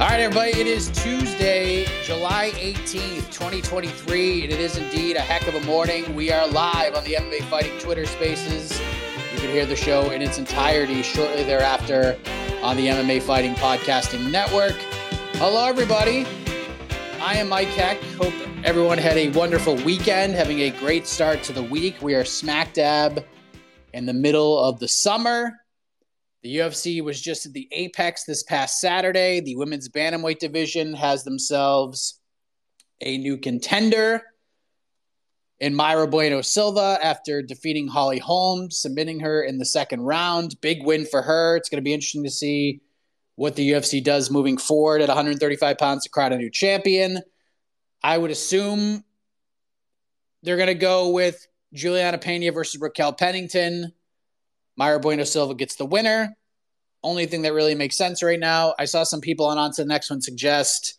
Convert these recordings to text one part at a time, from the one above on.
All right, everybody, it is Tuesday, July 18th, 2023, and it is indeed a heck of a morning. We are live on the MMA Fighting Twitter Spaces. You can hear the show in its entirety shortly thereafter on the MMA Fighting Podcasting Network. Hello, everybody. I am Mike Heck. Hope everyone had a wonderful weekend, having a great start to the week. We are smack dab in the middle of the summer. The UFC was just at the apex this past Saturday. The women's bantamweight division has themselves a new contender in Mayra Bueno Silva after defeating Holly Holm, submitting her in the second round. Big win for her. It's going to be interesting to see what the UFC does moving forward at 135 pounds to crown a new champion. I would assume they're going to go with Juliana Pena versus Raquel Pennington. Mayra Bueno Silva gets the winner. Only thing that really makes sense right now. I saw some people on on to the next one suggest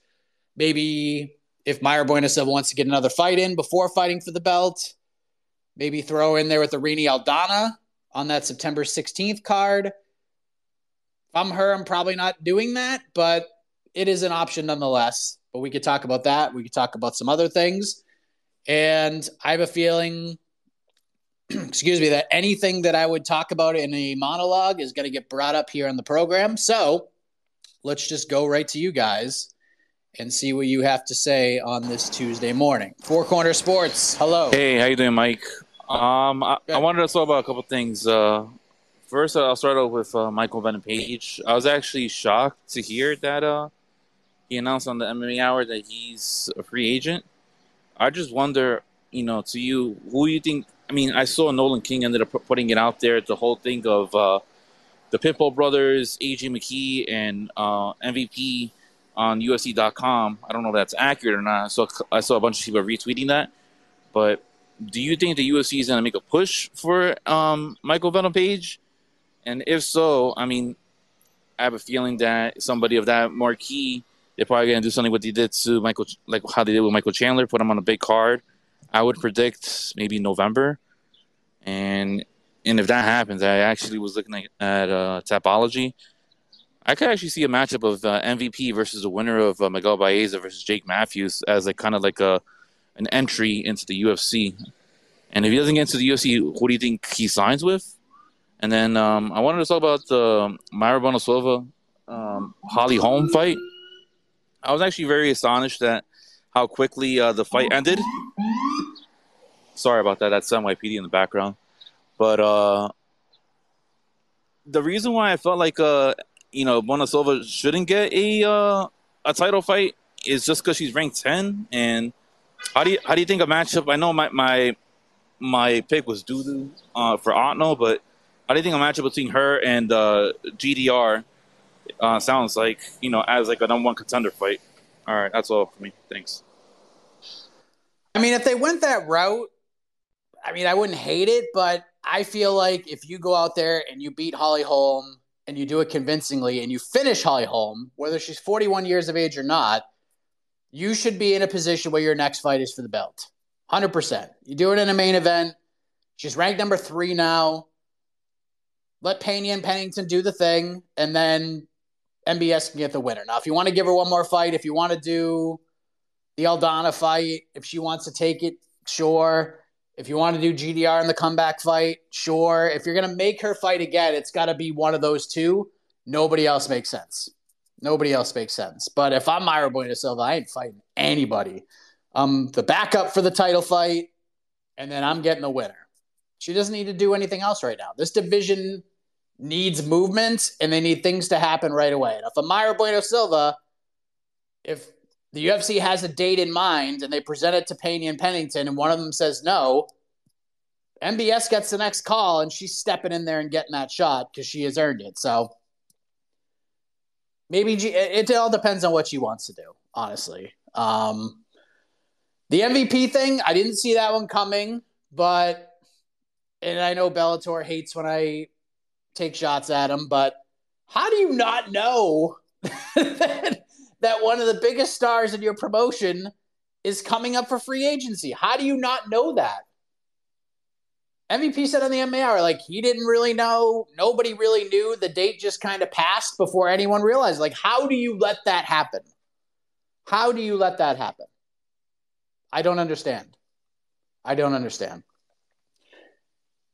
maybe if Mayra Bueno Silva wants to get another fight in before fighting for the belt, maybe throw in there with Irene Aldana on that September 16th card. If I'm her, I'm probably not doing that, but it is an option nonetheless. But we could talk about that. We could talk about some other things. And I have a feeling excuse me, that anything that I would talk about in a monologue is going to get brought up here on the program. So let's just go right to you guys and see what you have to say on this Tuesday morning. Four Corner Sports, hello. Hey, how you doing, Mike? Um, I, I wanted to talk about a couple things. Uh, first, I'll start off with uh, Michael Venom Page. I was actually shocked to hear that uh, he announced on the MMA Hour that he's a free agent. I just wonder, you know, to you, who you think I mean, I saw Nolan King ended up putting it out there. The whole thing of uh, the Pitbull brothers, AJ McKee, and uh, MVP on UFC.com. I don't know if that's accurate or not. So I saw a bunch of people retweeting that. But do you think the UFC is going to make a push for um, Michael Venom Page? And if so, I mean, I have a feeling that somebody of that marquee, they're probably going to do something what they did to Michael, like how they did with Michael Chandler, put him on a big card I would predict maybe November, and and if that happens, I actually was looking at, uh, Tapology. I could actually see a matchup of uh, MVP versus the winner of uh, Miguel Baeza versus Jake Matthews as like kind of like a an entry into the UFC. And if he doesn't get into the UFC, who do you think he signs with? And then um, I wanted to talk about the Mayra Bueno Silva um, Holly Holm fight. I was actually very astonished at how quickly uh, the fight ended. Sorry about that. That's NYPD in the background. But uh, the reason why I felt like uh you know Bueno Silva shouldn't get a uh, a title fight is just because she's ranked ten. And how do you how do you think a matchup? I know my my my pick was Dudu uh, for Otno, but how do you think a matchup between her and uh, GDR uh, sounds like? You know, as like a number one contender fight. All right, that's all for me. Thanks. I mean, if they went that route, I mean, I wouldn't hate it, but I feel like if you go out there and you beat Holly Holm and you do it convincingly and you finish Holly Holm, whether she's 41 years of age or not, you should be in a position where your next fight is for the belt. 100%. You do it in a main event. She's ranked number three now. Let Pena and Pennington do the thing, and then MBS can get the winner. Now, if you want to give her one more fight, if you want to do the Aldana fight, if she wants to take it, sure. If you want to do GDR in the comeback fight, sure. If you're going to make her fight again, it's got to be one of those two. Nobody else makes sense. Nobody else makes sense. But if I'm Mayra Bueno Silva, I ain't fighting anybody. I'm the backup for the title fight, and then I'm getting the winner. She doesn't need to do anything else right now. This division needs movement, and they need things to happen right away. And if I'm Mayra Bueno Silva, if the UFC has a date in mind and they present it to Pena and Pennington, and one of them says no, MBS gets the next call and she's stepping in there and getting that shot because she has earned it. So maybe G- it all depends on what she wants to do, honestly. Um, the MVP thing, I didn't see that one coming, but and I know Bellator hates when I take shots at him, but how do you not know that that one of the biggest stars in your promotion is coming up for free agency. How do you not know that? MVP said on the MAR, like he didn't really know. Nobody really knew. The date just kind of passed before anyone realized. Like, how do you let that happen? How do you let that happen? I don't understand. I don't understand.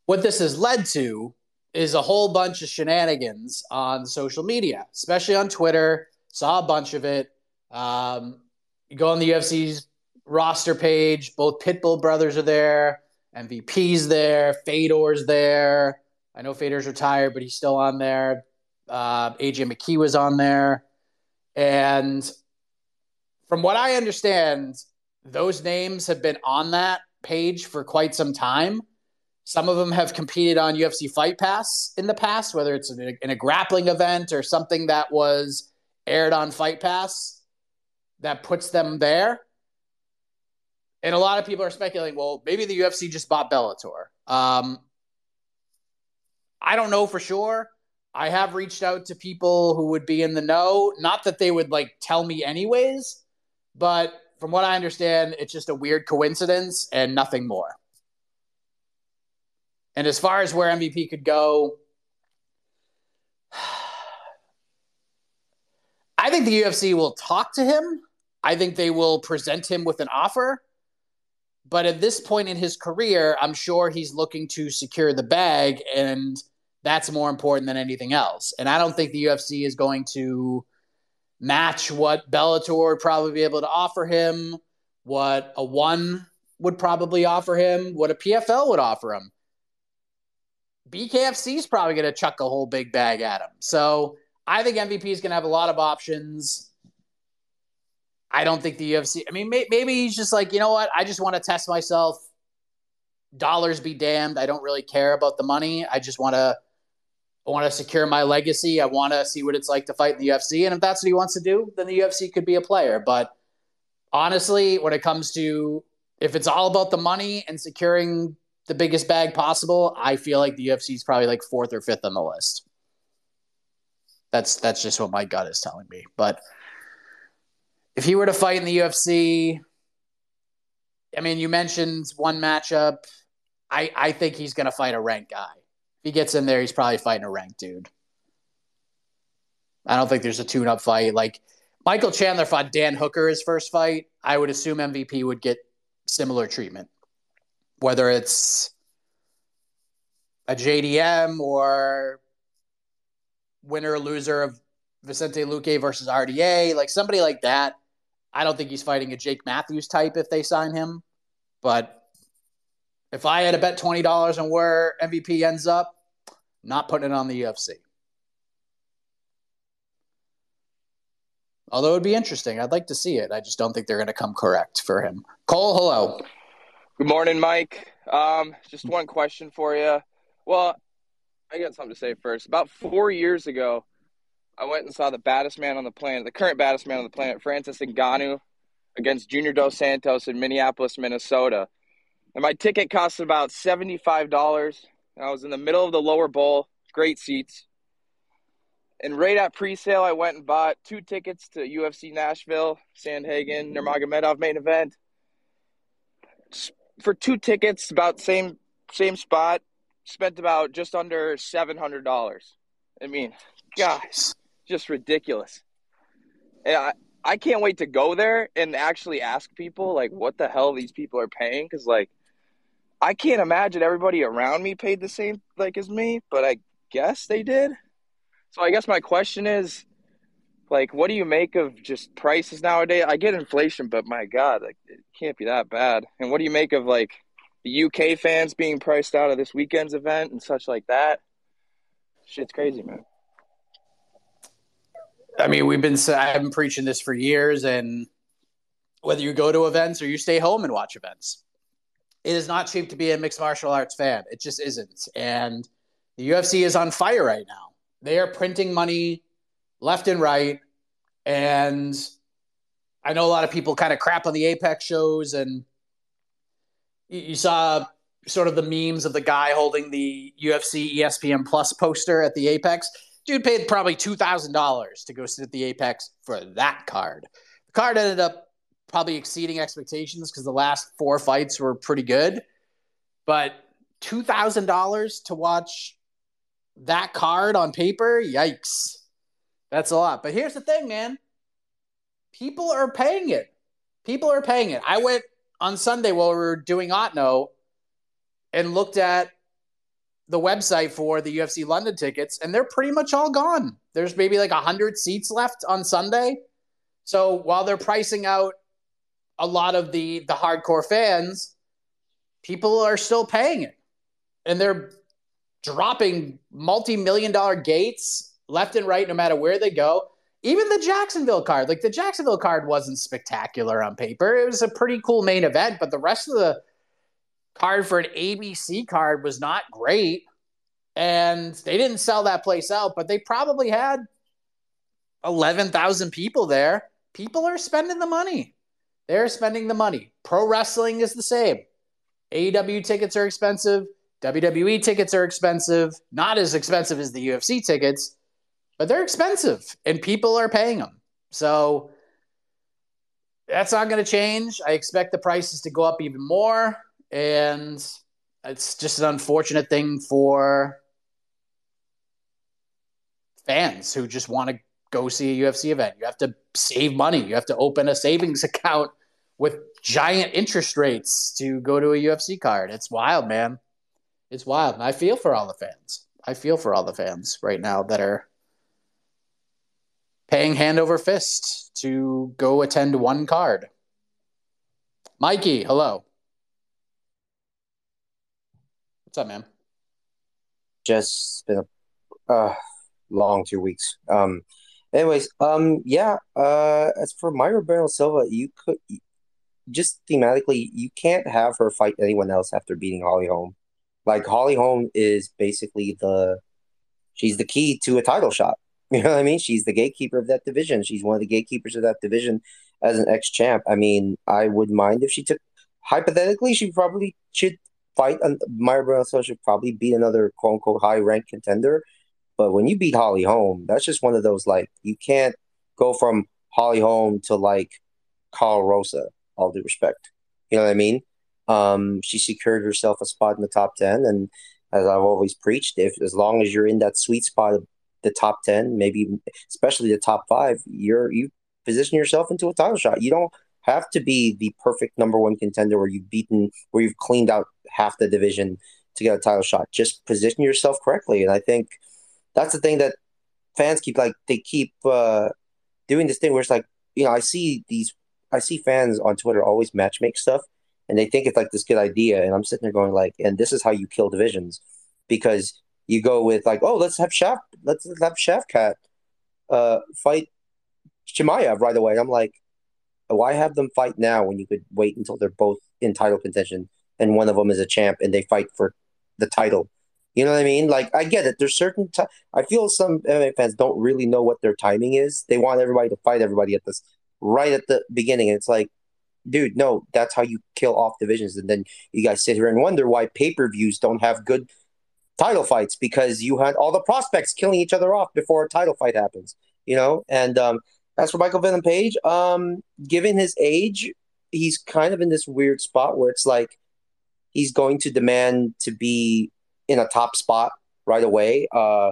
What this has led to is a whole bunch of shenanigans on social media, especially on Twitter, Saw a bunch of it. Um, you go on the UFC's roster page. Both Pitbull brothers are there. MVP's there. Fedor's there. I know Fedor's retired, but he's still on there. Uh, AJ McKee was on there. And from what I understand, those names have been on that page for quite some time. Some of them have competed on UFC Fight Pass in the past, whether it's in a, in a grappling event or something that was aired on Fight Pass that puts them there. And a lot of people are speculating, well, maybe the UFC just bought Bellator. Um, I don't know for sure. I have reached out to people who would be in the know. Not that they would like tell me anyways, but from what I understand, it's just a weird coincidence and nothing more. And as far as where MVP could go, I think the UFC will talk to him. I think they will present him with an offer. But at this point in his career, I'm sure he's looking to secure the bag, and that's more important than anything else. And I don't think the UFC is going to match what Bellator would probably be able to offer him, what a one would probably offer him, what a PFL would offer him. BKFC is probably going to chuck a whole big bag at him. So I think MVP is going to have a lot of options. I don't think the UFC. I mean, may, maybe he's just like, you know what? I just want to test myself. Dollars be damned. I don't really care about the money. I just want to. I want to secure my legacy. I want to see what it's like to fight in the UFC. And if that's what he wants to do, then the UFC could be a player. But honestly, when it comes to if it's all about the money and securing the biggest bag possible, I feel like the UFC is probably like fourth or fifth on the list. That's that's just what my gut is telling me. But if he were to fight in the UFC, I mean, you mentioned one matchup. I I think he's going to fight a ranked guy. If he gets in there, he's probably fighting a ranked dude. I don't think there's a tune-up fight like Michael Chandler fought Dan Hooker his first fight. I would assume MVP would get similar treatment, whether it's a JDM or winner or loser of Vicente Luque versus RDA, like somebody like that. I don't think he's fighting a Jake Matthews type if they sign him. But if I had to bet twenty dollars on where MVP ends up, not putting it on the UFC. Although it'd be interesting. I'd like to see it. I just don't think they're going to come correct for him. Cole, hello. Good morning, Mike. Um, just one question for you. Well, I got something to say first. About four years ago, I went and saw the baddest man on the planet, the current baddest man on the planet, Francis Ngannou, against Junior Dos Santos in Minneapolis, Minnesota. And my ticket cost about $75. And I was in the middle of the lower bowl, great seats. And right at pre-sale, I went and bought two tickets to UFC Nashville, Sandhagen, Nurmagomedov main event. For two tickets, about same same spot, spent about just under seven hundred dollars. I mean, guys, just ridiculous. And I I can't wait to go there and actually ask people like what the hell these people are paying because like I can't imagine everybody around me paid the same like as me, but I guess they did. So I guess my question is, like, what do you make of just prices nowadays? I get inflation, but my God, like, it can't be that bad. And what do you make of like the UK fans being priced out of this weekend's event and such like that? Shit's crazy, man. I mean, we've been I've been preaching this for years, and whether you go to events or you stay home and watch events, it is not cheap to be a mixed martial arts fan. It just isn't. And the UFC is on fire right now. They are printing money left and right. And I know a lot of people kind of crap on the Apex shows, and you saw sort of the memes of the guy holding the UFC ESPN Plus poster at the Apex. Dude paid probably $2,000 to go sit at the Apex for that card. The card ended up probably exceeding expectations because the last four fights were pretty good. But $2,000 to watch that card on paper, yikes. That's a lot. But here's the thing, man. People are paying it. People are paying it. I went on Sunday while we were doing Otno and looked at the website for the UFC London tickets, and they're pretty much all gone. There's maybe like 100 seats left on Sunday. So while they're pricing out a lot of the the hardcore fans, people are still paying it. And they're dropping multi-million dollar gates left and right no matter where they go. Even the Jacksonville card, like the Jacksonville card wasn't spectacular on paper. It was a pretty cool main event, but the rest of the card for an ABC card was not great. And they didn't sell that place out, but they probably had 11,000 people there. People are spending the money. They're spending the money. Pro wrestling is the same. AEW tickets are expensive. WWE tickets are expensive. Not as expensive as the UFC tickets, but they're expensive and people are paying them. So that's not going to change. I expect the prices to go up even more and it's just an unfortunate thing for fans who just want to go see a UFC event. You have to save money. You have to open a savings account with giant interest rates to go to a UFC card. It's wild, man. It's wild. And I feel for all the fans. I feel for all the fans right now that are paying hand over fist to go attend one card. Mikey, hello. What's up, man? Just been a uh, long two weeks. Um, anyways, um, yeah. Uh, as for Mayra Bueno Silva, you could just thematically, you can't have her fight anyone else after beating Holly Holm. Like Holly Holm is basically the, she's the key to a title shot. You know what I mean? She's the gatekeeper of that division. She's one of the gatekeepers of that division as an ex champ. I mean, I would mind if she took. Hypothetically, she probably should fight. Mayra Bueno should probably beat another quote unquote high ranked contender. But when you beat Holly Holm, that's just one of those like you can't go from Holly Holm to like Karol Rosa. All due respect, you know what I mean. Um, she secured herself a spot in the top ten, and as I've always preached, if as long as you're in that sweet spot of the top ten, maybe especially the top five, you're you position yourself into a title shot. You don't have to be the perfect number one contender where you've beaten, where you've cleaned out half the division to get a title shot. Just position yourself correctly, and I think that's the thing that fans keep like they keep uh, doing this thing where it's like you know I see these I see fans on Twitter always match make stuff, and they think it's like this good idea, and I'm sitting there going like, and this is how you kill divisions, because you go with like, oh, let's have Shaft, let's have Shavkat uh, fight Chimaev right away. I'm like, why have them fight now when you could wait until they're both in title contention and one of them is a champ and they fight for the title? You know what I mean? Like, I get it. There's certain. T- I feel some MMA fans don't really know what their timing is. They want everybody to fight everybody at this right at the beginning, and it's like, dude, no, that's how you kill off divisions. And then you guys sit here and wonder why pay per views don't have good title fights because you had all the prospects killing each other off before a title fight happens. You know, and um, as for Michael Venom Page, um, given his age, he's kind of in this weird spot where it's like he's going to demand to be in a top spot right away. Uh,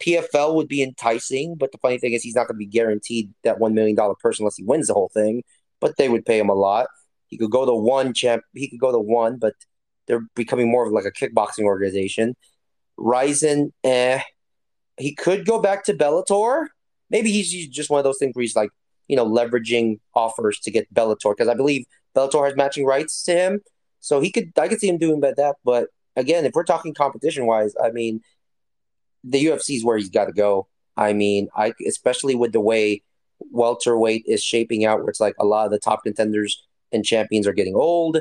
PFL would be enticing, but the funny thing is he's not going to be guaranteed that one million dollar person unless he wins the whole thing. But they would pay him a lot. He could go to one champ. He could go to one, but they're becoming more of like a kickboxing organization. Rizin, eh, he could go back to Bellator. Maybe he's just one of those things where he's like, you know, leveraging offers to get Bellator because I believe Bellator has matching rights to him. So he could, I could see him doing that. But again, if we're talking competition wise, I mean, the UFC is where he's got to go. I mean, I especially with the way welterweight is shaping out, where it's like a lot of the top contenders and champions are getting old,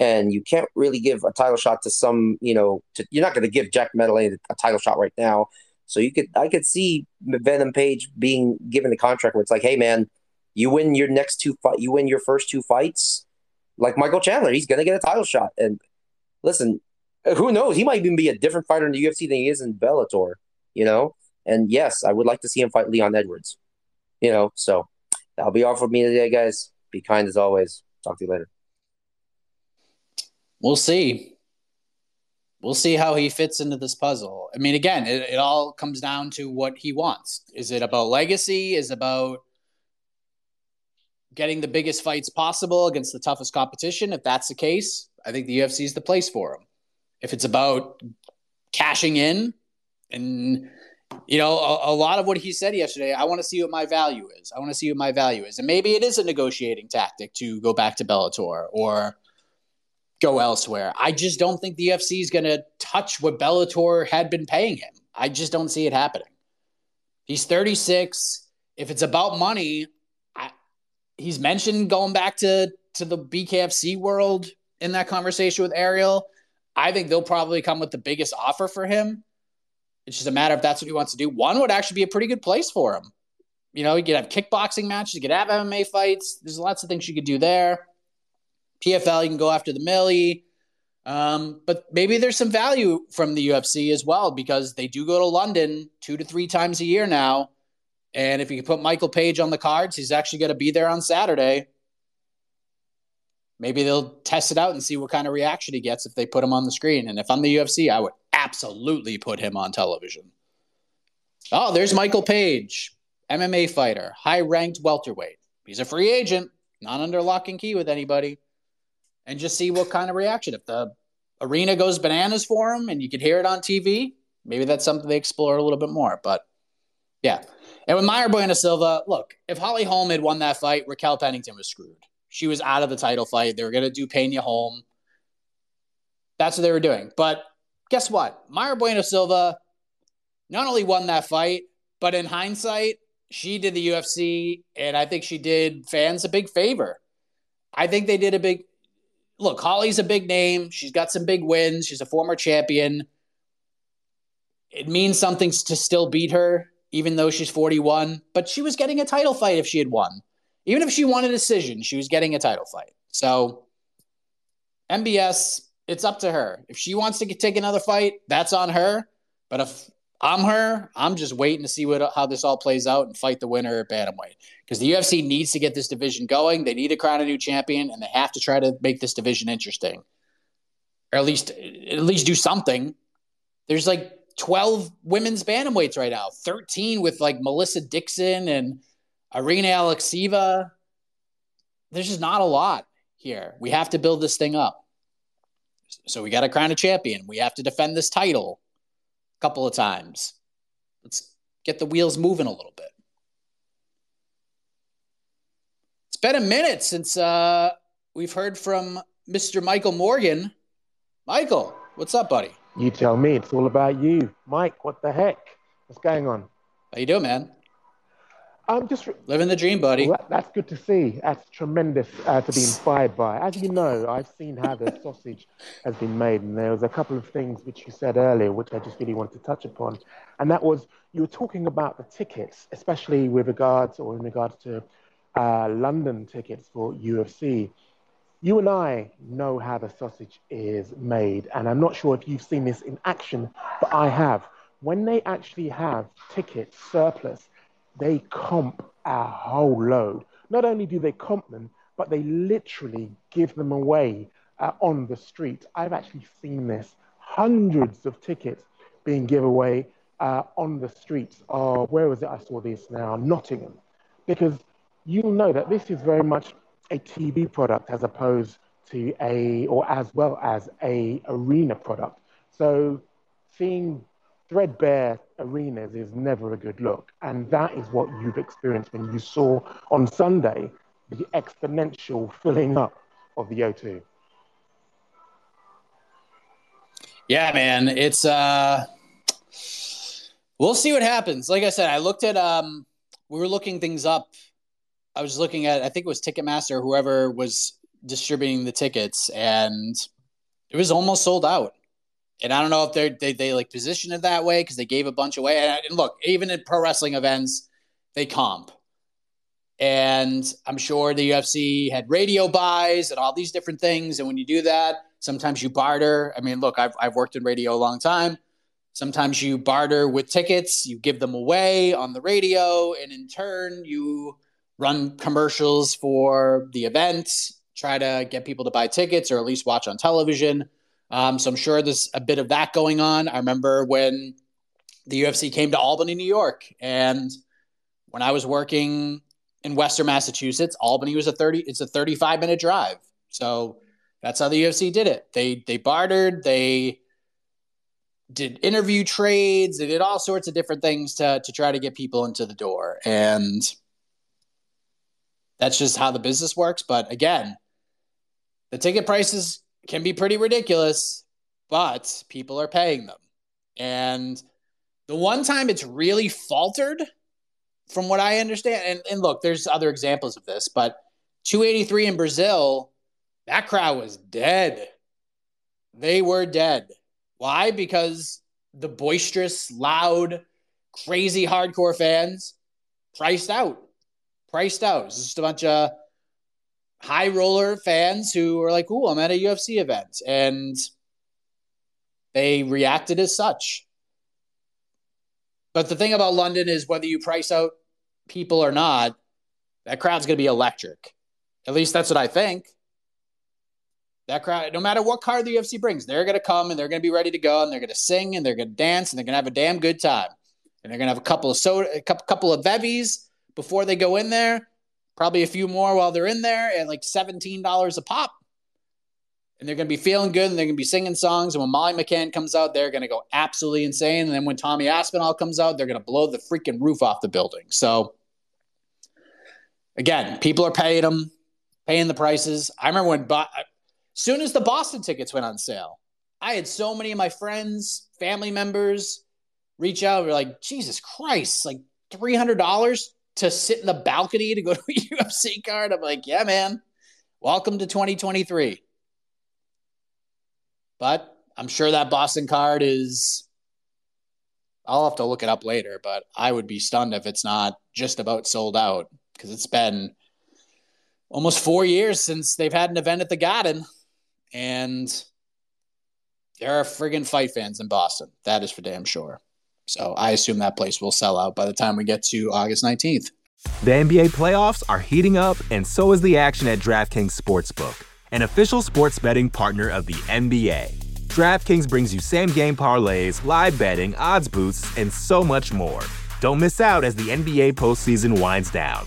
and you can't really give a title shot to some, you know, to, you're not going to give Jack Maddalena a title shot right now. So you could, I could see Venom Page being given a contract where it's like, hey man, you win your next two fight, you win your first two fights, like Michael Chandler, he's going to get a title shot. And listen, who knows? He might even be a different fighter in the UFC than he is in Bellator, you know? And yes, I would like to see him fight Leon Edwards, you know? So that'll be all for me today, guys. Be kind as always. Talk to you later. We'll see. We'll see how he fits into this puzzle. I mean, again, it, it all comes down to what he wants. Is it about legacy? Is about getting the biggest fights possible against the toughest competition? If that's the case, I think the UFC is the place for him if it's about cashing in and you know a, a, lot of what he said yesterday i want to see what my value is i want to see what my value is and maybe it is a negotiating tactic to go back to bellator or go elsewhere i just don't think the ufc is going to touch what bellator had been paying him i just don't see it happening he's 36 if it's about money I, he's mentioned going back to to the bkfc world in that conversation with ariel I think they'll probably come with the biggest offer for him. It's just a matter if that's what he wants to do. One would actually be a pretty good place for him. You know, you could have kickboxing matches, you could have MMA fights. There's lots of things you could do there. PFL, you can go after the Millie. Um, but maybe there's some value from the UFC as well because they do go to London two to three times a year now. And if you put Michael Page on the cards, he's actually going to be there on Saturday maybe they'll test it out and see what kind of reaction he gets if they put him on the screen. And if I'm the UFC, I would absolutely put him on television. Oh, there's Michael Page, MMA fighter, high ranked welterweight. He's a free agent, not under lock and key with anybody. And just see what kind of reaction. If the arena goes bananas for him and you can hear it on TV, maybe that's something they explore a little bit more. But yeah. And with Mayra Bueno Silva, look, if Holly Holm had won that fight, Raquel Pennington was screwed. She was out of the title fight. They were going to do Pena Holm. That's what they were doing. But guess what? Mayra Bueno Silva not only won that fight, but in hindsight, she did the UFC, and I think she did fans a big favor. I think they did a big look. Holly's a big name. She's got some big wins. She's a former champion. It means something to still beat her, even though she's 41. But she was getting a title fight if she had won. Even if she won a decision, she was getting a title fight. So, MBS, it's up to her. If she wants to take another fight, that's on her. But if I'm her, I'm just waiting to see what how this all plays out and fight the winner at bantamweight because the UFC needs to get this division going. They need to crown a new champion, and they have to try to make this division interesting, or at least at least do something. There's like 12 women's bantamweights right now, 13 with like Melissa Dixon and Irina Alekseeva, there's just not a lot here. We have to build this thing up. So we got to crown a champion. We have to defend this title a couple of times. Let's get the wheels moving a little bit. It's been a minute since uh, we've heard from Mr. Michael Morgan. Michael, what's up, buddy? You tell me. It's all about you, Mike. What the heck? What's going on? How you doing, man? I'm just living the dream, buddy. Well, that's good to see. That's tremendous uh, to be inspired by. As you know, I've seen how the sausage has been made, and there was a couple of things which you said earlier, which I just really wanted to touch upon, and that was you were talking about the tickets, especially with regards or in regards to uh, London tickets for UFC. You and I know how the sausage is made, and I'm not sure if you've seen this in action, but I have. When they actually have tickets surplus they comp a whole load. Not only do they comp them, but they literally give them away uh, on the street. I've actually seen this hundreds of tickets being given away uh, on the streets of where was it? I saw this now, Nottingham, because you'll know that this is very much a TV product as opposed to a, or as well as a arena product. So seeing threadbare arenas is never a good look. And that is what you've experienced when you saw on Sunday the exponential filling up of the O2. Yeah, man. It's uh we'll see what happens. Like I said, I looked at um we were looking things up. I was looking at I think it was Ticketmaster, whoever was distributing the tickets, and it was almost sold out. And I don't know if they they they like position it that way because they gave a bunch away. And look, even in pro wrestling events, they comp. And I'm sure the UFC had radio buys and all these different things. And when you do that, sometimes you barter. I mean, look, I've I've worked in radio a long time. Sometimes you barter with tickets, you give them away on the radio, and in turn, you run commercials for the event, try to get people to buy tickets or at least watch on television. Um, so I'm sure there's a bit of that going on. I remember when the UFC came to Albany, New York, and when I was working in Western Massachusetts, Albany was a 30 it's a 35 minute drive. So that's how the UFC did it. They they bartered, they did interview trades, they did all sorts of different things to to try to get people into the door. And that's just how the business works, but again, the ticket prices can be pretty ridiculous, but people are paying them. And the one time it's really faltered, from what I understand, and, and look, there's other examples of this, but 283 in Brazil, that crowd was dead. They were dead. Why? Because the boisterous, loud, crazy hardcore fans priced out. Priced out. It's just a bunch of high roller fans who are like, "Ooh, I'm at a UFC event," and they reacted as such. But the thing about London is whether you price out people or not, that crowd's going to be electric. At least that's what I think. That crowd, no matter what card the UFC brings, they're going to come and they're going to be ready to go and they're going to sing and they're going to dance and they're going to have a damn good time. And they're going to have a couple of soda, a couple of bevies before they go in there probably a few more while they're in there at like $17 a pop. And they're going to be feeling good and they're going to be singing songs. And when Molly McCann comes out, they're going to go absolutely insane. And then when Tommy Aspinall comes out, they're going to blow the freaking roof off the building. So, again, people are paying them, paying the prices. I remember when, Bo- soon as the Boston tickets went on sale, I had so many of my friends, family members reach out. We're like, Jesus Christ, like $300 to sit in the balcony to go to a UFC card. I'm like, yeah, man, welcome to 2023. But I'm sure that Boston card is. I'll have to look it up later, but I would be stunned if it's not just about sold out because it's been almost four years since they've had an event at the Garden, and there are friggin' fight fans in Boston. That is for damn sure. So I assume that place will sell out by the time we get to August 19th. The NBA playoffs are heating up, and so is the action at DraftKings Sportsbook, an official sports betting partner of the NBA. DraftKings brings you same game parlays, live betting, odds boosts, and so much more. Don't miss out as the NBA postseason winds down.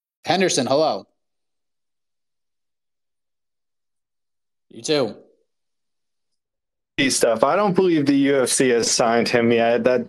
Henderson, hello. You too. Stuff. I don't believe the UFC has signed him yet. That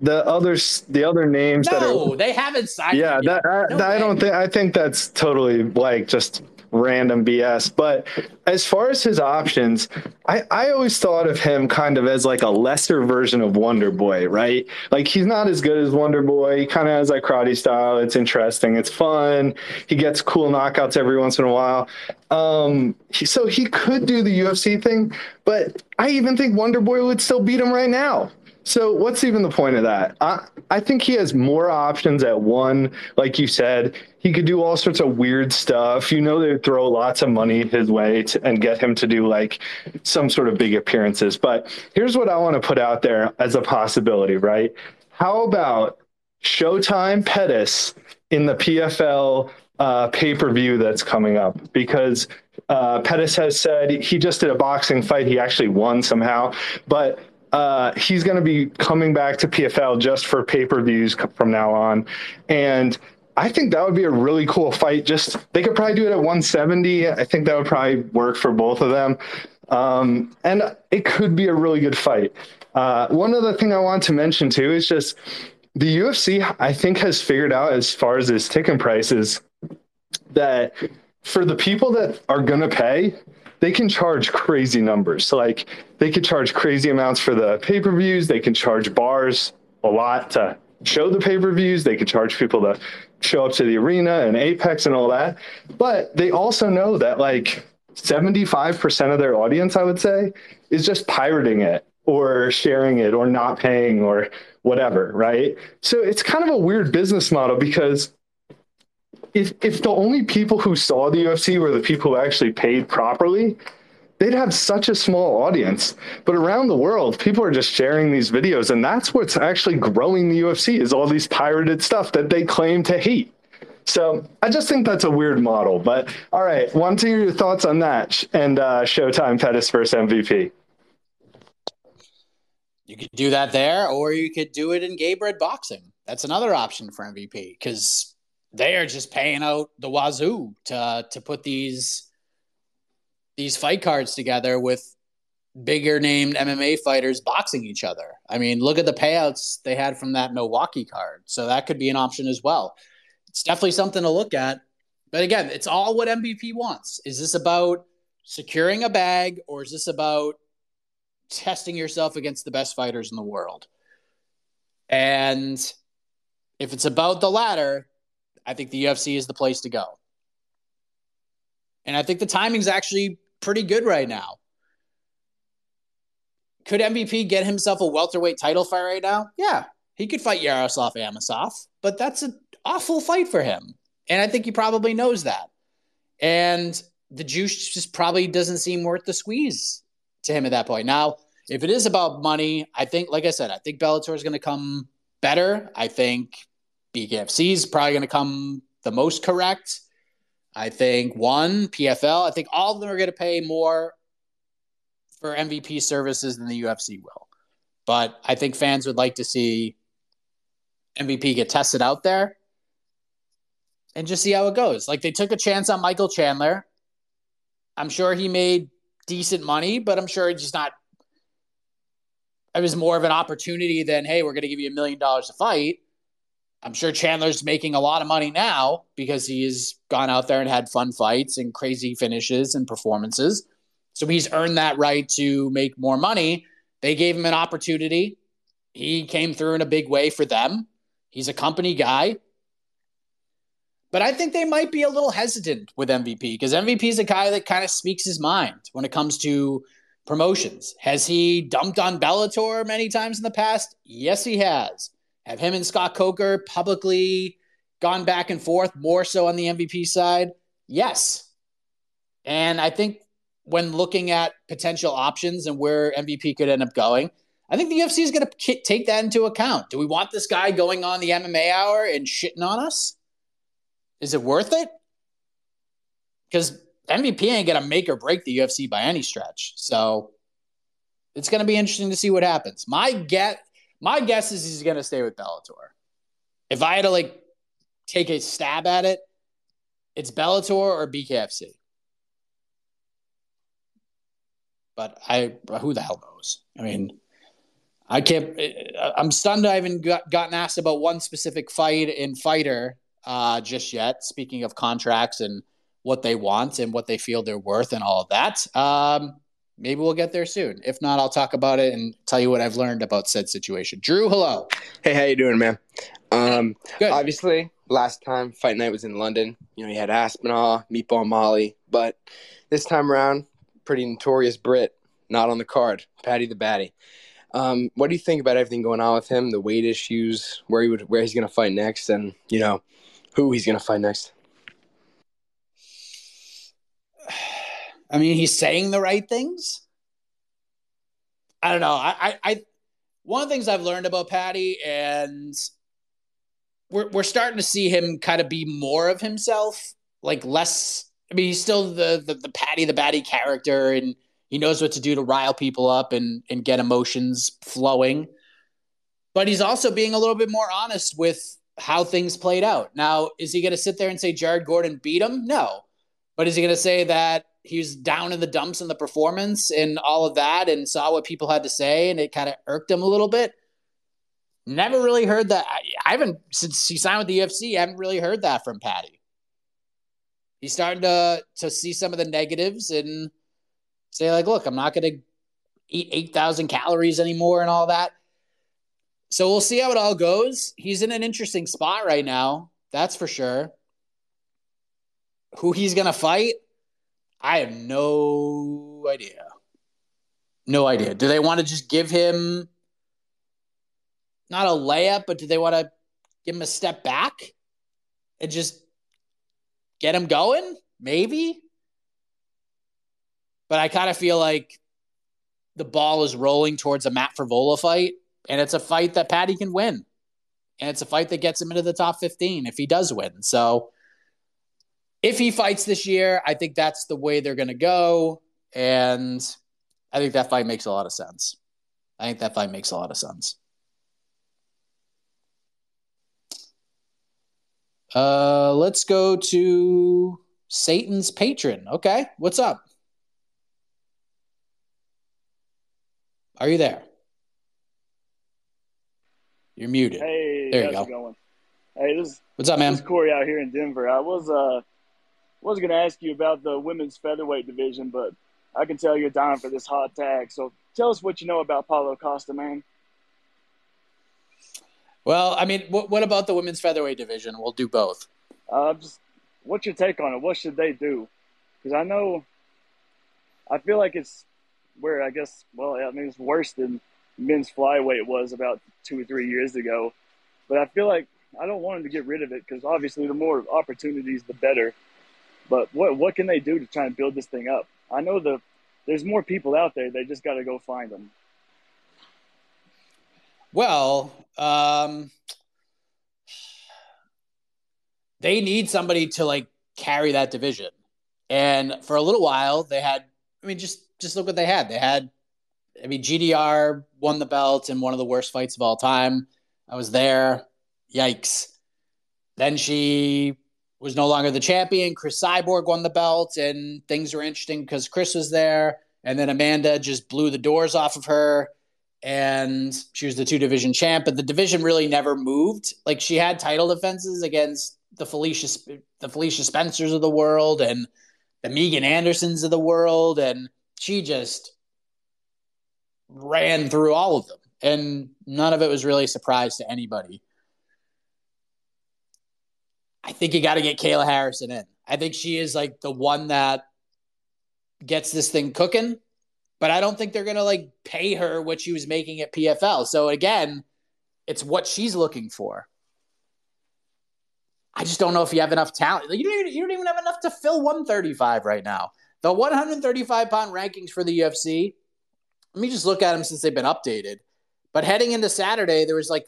the others, the other names no, that are. they haven't signed. Yeah, that, I, no I don't think. I think that's totally like just random BS. But as far as his options, I, I always thought of him kind of as like a lesser version of Wonder Boy, right? Like he's not as good as Wonder Boy. He kind of has like karate style. It's interesting. It's fun. He gets cool knockouts every once in a while. Um, he, so he could do the UFC thing, but I even think Wonder Boy would still beat him right now. So what's even the point of that? I I think he has more options at one. Like you said, he could do all sorts of weird stuff. You know, they throw lots of money his way to, and get him to do like some sort of big appearances. But here's what I want to put out there as a possibility, right? How about Showtime Pettis in the PFL uh, pay per view that's coming up? Because uh, Pettis has said he just did a boxing fight. He actually won somehow, but uh, he's going to be coming back to PFL just for pay per views from now on. And I think that would be a really cool fight. Just they could probably do it at 170. I think that would probably work for both of them. Um, and it could be a really good fight. Uh, one other thing I want to mention too is just the UFC, I think, has figured out as far as its ticket prices that for the people that are going to pay, they can charge crazy numbers. Like they could charge crazy amounts for the pay-per-views. They can charge bars a lot to show the pay-per-views. They could charge people to show up to the arena and Apex and all that. But they also know that like 75% of their audience, I would say, is just pirating it or sharing it or not paying or whatever, right? So it's kind of a weird business model because if if the only people who saw the UFC were the people who actually paid properly, they'd have such a small audience. But around the world, people are just sharing these videos, and that's what's actually growing the UFC is all these pirated stuff that they claim to hate. So I just think that's a weird model. But all right, want to hear your thoughts on that and uh, Showtime Pettis versus MVP. You could do that there, or you could do it in Gamebred boxing. That's another option for MVP because they are just paying out the wazoo to to put these these fight cards together with bigger named MMA fighters boxing each other. I mean, look at the payouts they had from that Milwaukee card. So that could be an option as well. It's definitely something to look at. But again, it's all what MVP wants. Is this about securing a bag or is this about testing yourself against the best fighters in the world? And if it's about the latter, I think the UFC is the place to go. And I think the timing's actually pretty good right now. Could MVP get himself a welterweight title fight right now? Yeah, he could fight Yaroslav Amosov, but that's an awful fight for him. And I think he probably knows that. And the juice just probably doesn't seem worth the squeeze to him at that point. Now, if it is about money, I think, like I said, I think Bellator is going to come better. I think BKFC is probably going to come the most correct. I think one PFL. I think all of them are going to pay more for MVP services than the UFC will. But I think fans would like to see MVP get tested out there and just see how it goes. Like they took a chance on Michael Chandler. I'm sure he made decent money, but I'm sure he's just not it was more of an opportunity than, hey, we're going to give you a million dollars to fight. I'm sure Chandler's making a lot of money now because he's gone out there and had fun fights and crazy finishes and performances. So he's earned that right to make more money. They gave him an opportunity. He came through in a big way for them. He's a company guy. But I think they might be a little hesitant with MVP because MVP is a guy that kind of speaks his mind when it comes to promotions. Has he dumped on Bellator many times in the past? Yes, he has. Have him and Scott Coker publicly gone back and forth more so on the MVP side? Yes. And I think when looking at potential options and where MVP could end up going, I think the UFC is going to take that into account. Do we want this guy going on the MMA hour and shitting on us? Is it worth it? Because MVP ain't going to make or break the UFC by any stretch. So it's going to be interesting to see what happens. My get, my guess is he's going to stay with Bellator. If I had to like take a stab at it, it's Bellator or BKFC. But I, who the hell knows? I mean, I can't. I'm stunned. I haven't got, gotten asked about one specific fight in fighter uh, just yet. Speaking of contracts and what they want and what they feel they're worth and all of that. Um, maybe we'll get there soon. If not, I'll talk about it and tell you what I've learned about said situation. Drew, hello. Hey, how you doing, man? Um, Good. Obviously, last time fight night was in London. You know, you had Aspinall, Meatball Molly, but this time around, pretty notorious Brit, not on the card. Paddy the Baddy. Um, what do you think about everything going on with him? The weight issues, where he would, where he's going to fight next, and you know, who he's going to fight next. I mean, he's saying the right things. I don't know. I, I, I one of the things I've learned about Paddy, and we're we're starting to see him kind of be more of himself, like less. I mean, he's still the the, the Paddy the Baddy character, and he knows what to do to rile people up and and get emotions flowing. But he's also being a little bit more honest with how things played out. Now, is he going to sit there and say Jared Gordon beat him? No. But is he going to say that he was down in the dumps in the performance and all of that and saw what people had to say and it kind of irked him a little bit? Never really heard that. I, haven't, since he signed with the UFC, I haven't really heard that from Paddy. He's starting to, to see some of the negatives and say, like, look, I'm not going to eat 8,000 calories anymore and all that. So we'll see how it all goes. He's in an interesting spot right now. That's for sure. Who he's going to fight, I have no idea. No idea. Do they want to just give him not a layup, but do they want to give him a step back and just get him going? Maybe. But I kind of feel like the ball is rolling towards a Matt Frevola fight and it's a fight that Paddy can win. And it's a fight that gets him into the top 15 if he does win. So if he fights this year, I think that's the way they're going to go. And I think that fight makes a lot of sense. I think that fight makes a lot of sense. Uh, let's go to Satan's patron. Okay, what's up? Are you there? You're muted. Hey, there you how's go. it going? Hey, this What's up, man? This is Corey out here in Denver. I was uh was going to ask you about the women's featherweight division, but I can tell you're dying for this hot tag. So tell us what you know about Paulo Costa, man. Well, I mean, what, what about the women's featherweight division? We'll do both. Uh, just what's your take on it? What should they do? Because I know, I feel like it's where I guess, well, I mean, it's worse than men's flyweight was about two or three years ago. But I feel like I don't want them to get rid of it because obviously the more opportunities, the better. But what what can they do to try and build this thing up? I know the there's more people out there. They just got to go find them. Well, um, they need somebody to like carry that division. And for a little while, they had. I mean, just just look what they had. They had. I mean, GDR won the belt in one of the worst fights of all time. I was there. Yikes. Then she was no longer the champion. Cris Cyborg won the belt, and things were interesting because Cris was there. And then Amanda just blew the doors off of her. and she was the two division champ, but the division really never moved. Like she had title defenses against the Felicia the Felicia Spencers of the world and the Megan Andersons of the world, and she just ran through all of them, and none of it was really a surprise to anybody. I think you got to get Kayla Harrison in. I think she is like the one that gets this thing cooking, but I don't think they're going to like pay her what she was making at PFL. So again, it's what she's looking for. I just don't know if you have enough talent. You don't, even, you don't even have enough to fill 135 right now. The 135 pound rankings for the UFC, let me just look at them since they've been updated. But heading into Saturday, there was like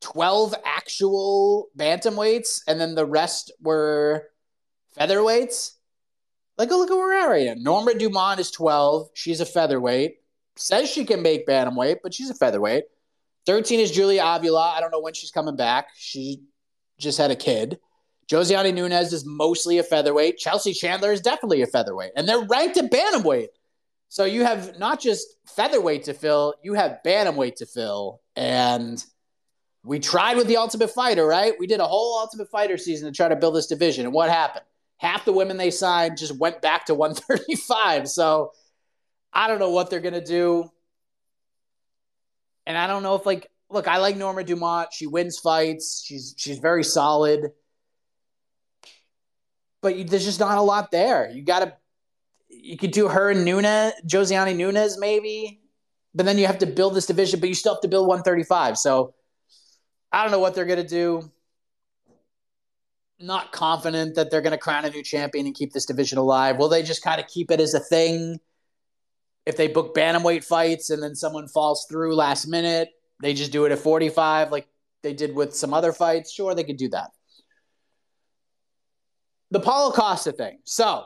12 actual bantamweights, and then the rest were featherweights. Like, look at where we're at right now. Norma Dumont is 12. She's a featherweight. Says she can make bantamweight, but she's a featherweight. 13 is Julia Avila. I don't know when she's coming back. She just had a kid. Josiane Nunes is mostly a featherweight. Chelsea Chandler is definitely a featherweight. And they're ranked at bantamweight. So you have not just featherweight to fill, you have bantamweight to fill. And we tried with the Ultimate Fighter, right? We did a whole Ultimate Fighter season to try to build this division. And what happened? Half the women they signed just went back to 135. So I don't know what they're going to do. And I don't know if, like, look, I like Norma Dumont. She wins fights. She's she's very solid. But you, there's just not a lot there. You got to you could do her and Nunes, Josiane Nunes, maybe. But then you have to build this division, but you still have to build 135. So I don't know what they're going to do. Not confident that they're going to crown a new champion and keep this division alive. Will they just kind of keep it as a thing? If they book bantamweight fights and then someone falls through last minute, they just do it at 45 like they did with some other fights. Sure, they could do that. The Paulo Costa thing. So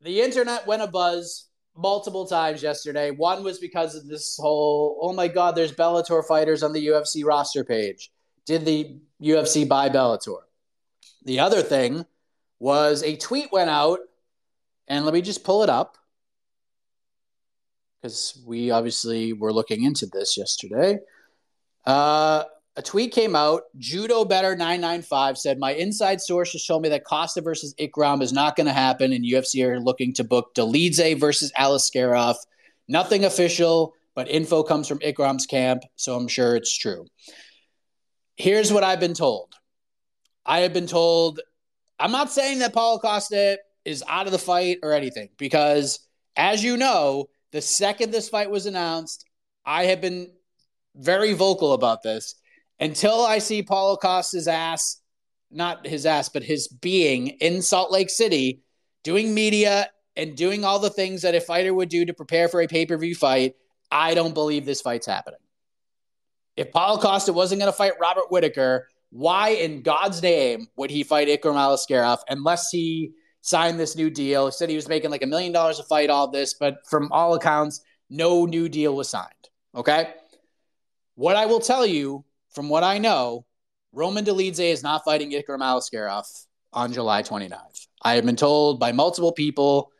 the internet went a buzz multiple times yesterday. One was because of this whole, oh my God, there's Bellator fighters on the UFC roster page. Did the UFC buy Bellator? The other thing was a tweet went out, and let me just pull it up because we obviously were looking into this yesterday. Uh, a tweet came out. Judo Better 995 said, My inside sources show me that Costa versus Ikram is not going to happen, and UFC are looking to book Dolidze versus Aliskerov. Nothing official, but info comes from Ikram's camp, so I'm sure it's true. Here's what I've been told I have been told, I'm not saying that Paulo Costa is out of the fight or anything, because as you know, the second this fight was announced, I have been very vocal about this until I see Paulo Costa's ass, not his ass, but his being in Salt Lake City doing media and doing all the things that a fighter would do to prepare for a pay per view fight. I don't believe this fight's happening. If Paulo Costa wasn't going to fight Robert Whitaker, why in God's name would he fight Ikram Aliskerov unless he signed this new deal? He said he was making like a million dollars a fight, all this, but from all accounts, no new deal was signed. Okay. What I will tell you from what I know, Roman Dolidze is not fighting Ikram Aliskerov on July 29th. I have been told by multiple people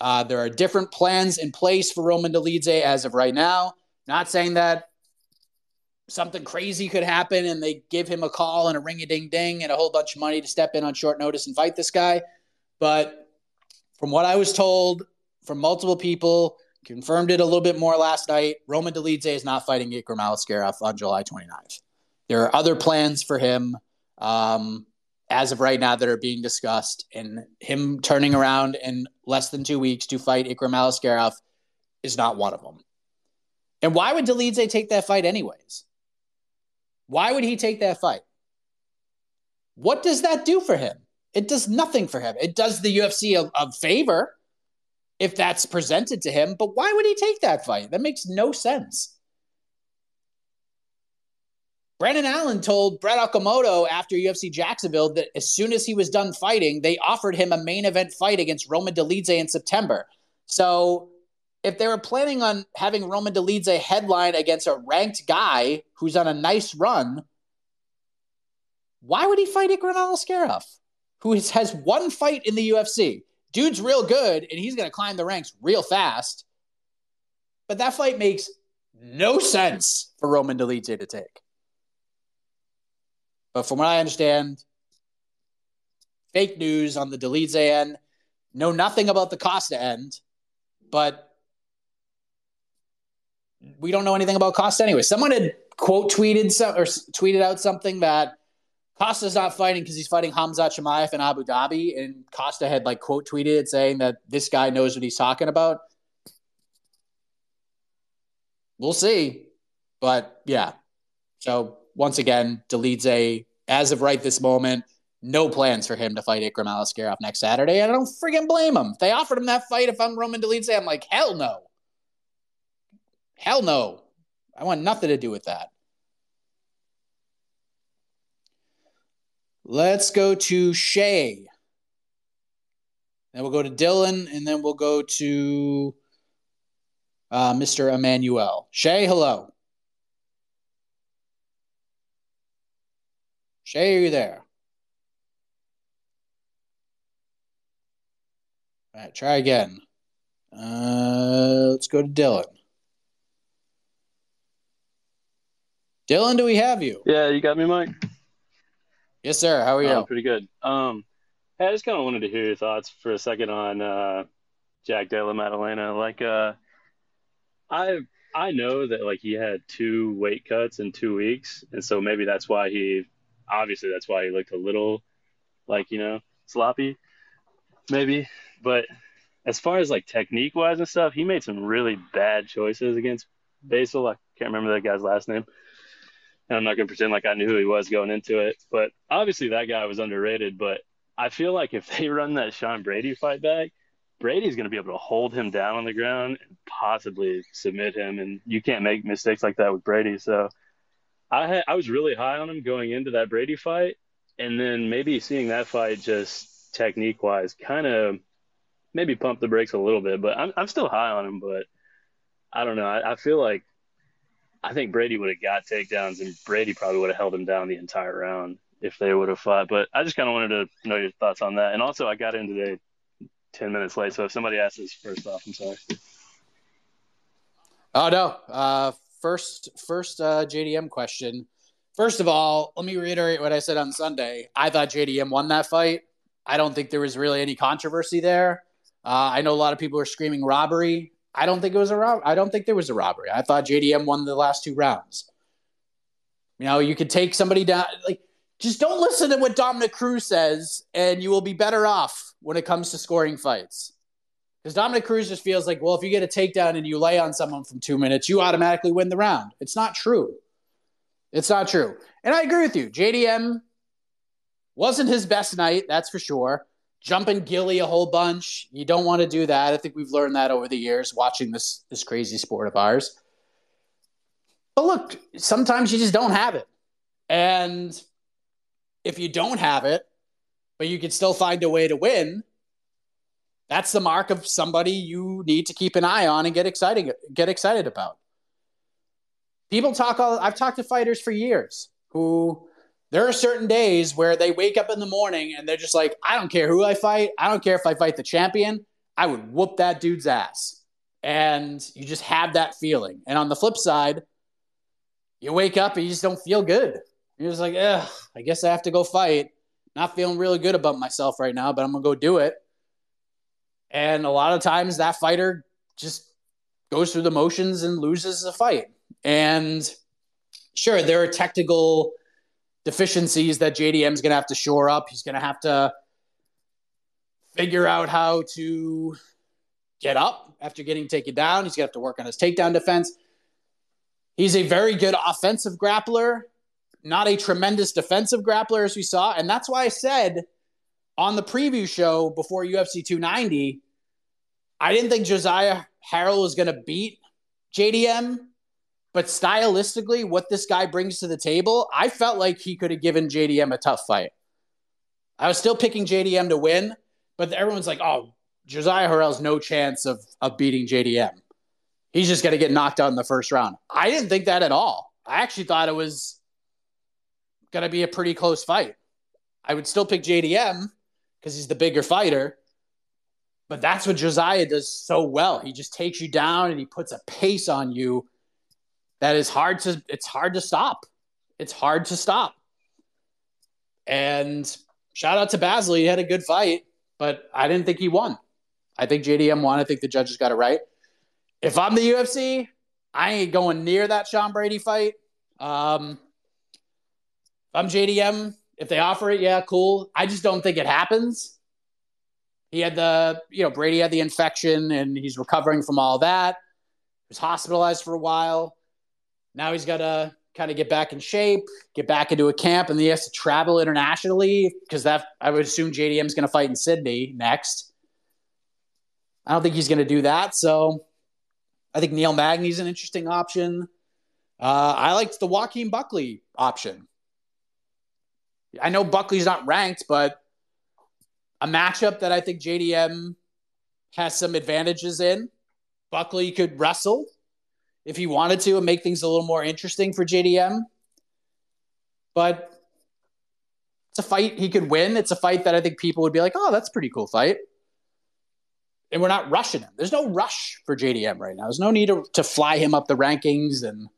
uh, there are different plans in place for Roman Dolidze as of right now. Not saying that something crazy could happen and they give him a call and a ring a ding ding and a whole bunch of money to step in on short notice and fight this guy. But from what I was told from multiple people, confirmed it a little bit more last night, Roman Dolidze is not fighting Ikram Aliskerov on July 29th. There are other plans for him um, as of right now that are being discussed, and him turning around in less than two weeks to fight Ikram Aliskerov is not one of them. And why would Dolidze take that fight anyways? Why would he take that fight? What does that do for him? It does nothing for him. It does the UFC a, a favor if that's presented to him, but why would he take that fight? That makes no sense. Brendan Allen told Brett Okamoto after UFC Jacksonville that as soon as he was done fighting, they offered him a main event fight against Roman Dolidze in September. So if they were planning on having Roman Dolidze headline against a ranked guy who's on a nice run, why would he fight Ikram Aliskerov, who has, has one fight in the UFC? Dude's real good, and he's going to climb the ranks real fast. But that fight makes no sense for Roman Dolidze to take. But from what I understand, fake news on the Dolidze end, know nothing about the Costa end, but we don't know anything about Costa anyway. Someone had quote tweeted some, or tweeted out something that Costa's not fighting because he's fighting Hamzat Chimaev in Abu Dhabi, and Costa had like quote tweeted saying that this guy knows what he's talking about. We'll see, but yeah. So once again, Dolidze, as of right this moment, no plans for him to fight Ikram Aliskerov next Saturday, and I don't freaking blame him. If they offered him that fight, if I'm Roman Dolidze, I'm like, hell no. Hell no. I want nothing to do with that. Let's go to Shay. Then we'll go to Dylan, and then we'll go to uh, Mr. Emmanuel. Shay, hello. Shay, are you there? All right, try again. Uh, let's go to Dylan. Dylan, do we have you? Yeah, you got me, Mike. Yes, sir. How are you? Oh, pretty good. Um, I just kind of wanted to hear your thoughts for a second on uh, Jack Della Maddalena. Like, uh, I I know that like he had two weight cuts in two weeks, and so maybe that's why he, obviously that's why he looked a little, like you know, sloppy, maybe. But as far as like technique wise and stuff, he made some really bad choices against Bassil. I can't remember that guy's last name. And I'm not going to pretend like I knew who he was going into it. But obviously, that guy was underrated. But I feel like if they run that Sean Brady fight back, Brady's going to be able to hold him down on the ground and possibly submit him. And you can't make mistakes like that with Brady. So I had, I was really high on him going into that Brady fight. And then maybe seeing that fight just technique wise kind of maybe pump the brakes a little bit. But I'm, I'm still high on him. But I don't know. I, I feel like I think Brady would have got takedowns, and Brady probably would have held him down the entire round if they would have fought. But I just kind of wanted to know your thoughts on that. And also, I got in today ten minutes late, so if somebody asks this first off, I'm sorry. Oh no. Uh, first, first uh, JDM question. First of all, let me reiterate what I said on Sunday. I thought JDM won that fight. I don't think there was really any controversy there. Uh, I know a lot of people are screaming robbery. I don't think it was a rob. I don't think there was a robbery. I thought JDM won the last two rounds. You know, you could take somebody down. Like, just don't listen to what Dominick Cruz says, and you will be better off when it comes to scoring fights. Because Dominick Cruz just feels like, well, if you get a takedown and you lay on someone from two minutes, you automatically win the round. It's not true. It's not true. And I agree with you. JDM wasn't his best night, that's for sure jumping Gilly a whole bunch. You don't want to do that. I think we've learned that over the years watching this this crazy sport of ours. But look, sometimes you just don't have it. And if you don't have it, but you can still find a way to win, that's the mark of somebody you need to keep an eye on and get excited get excited about. People talk all I've talked to fighters for years who there are certain days where they wake up in the morning and they're just like, I don't care who I fight. I don't care if I fight the champion. I would whoop that dude's ass. And you just have that feeling. And on the flip side, you wake up and you just don't feel good. You're just like, ugh, I guess I have to go fight. Not feeling really good about myself right now, but I'm going to go do it. And a lot of times that fighter just goes through the motions and loses the fight. And sure, there are technical deficiencies that JDM's going to have to shore up. He's going to have to figure out how to get up after getting taken down. He's going to have to work on his takedown defense. He's a very good offensive grappler, not a tremendous defensive grappler as we saw. And that's why I said on the preview show before UFC 290, I didn't think Josiah Harrell was going to beat JDM but stylistically, what this guy brings to the table, I felt like he could have given JDM a tough fight. I was still picking JDM to win, but everyone's like, oh, Josiah Harrell's no chance of, of beating JDM. He's just going to get knocked out in the first round. I didn't think that at all. I actually thought it was going to be a pretty close fight. I would still pick JDM because he's the bigger fighter. But that's what Josiah does so well. He just takes you down and he puts a pace on you that is hard to it's hard to stop. It's hard to stop. And shout out to Bassil. He had a good fight, but I didn't think he won. I think JDM won. I think the judges got it right. If I'm the UFC, I ain't going near that Sean Brady fight. Um, if I'm JDM, if they offer it, yeah, cool. I just don't think it happens. He had the, you know, Brady had the infection and he's recovering from all that. He was hospitalized for a while. Now he's got to kind of get back in shape, get back into a camp, and then he has to travel internationally because that I would assume JDM is going to fight in Sydney next. I don't think he's going to do that. So I think Neil Magny's an interesting option. Uh, I liked the Joaquin Buckley option. I know Buckley's not ranked, but a matchup that I think JDM has some advantages in. Buckley could wrestle if he wanted to and make things a little more interesting for JDM. But it's a fight he could win. It's a fight that I think people would be like, oh, that's a pretty cool fight. And we're not rushing him. There's no rush for JDM right now. There's no need to, to fly him up the rankings and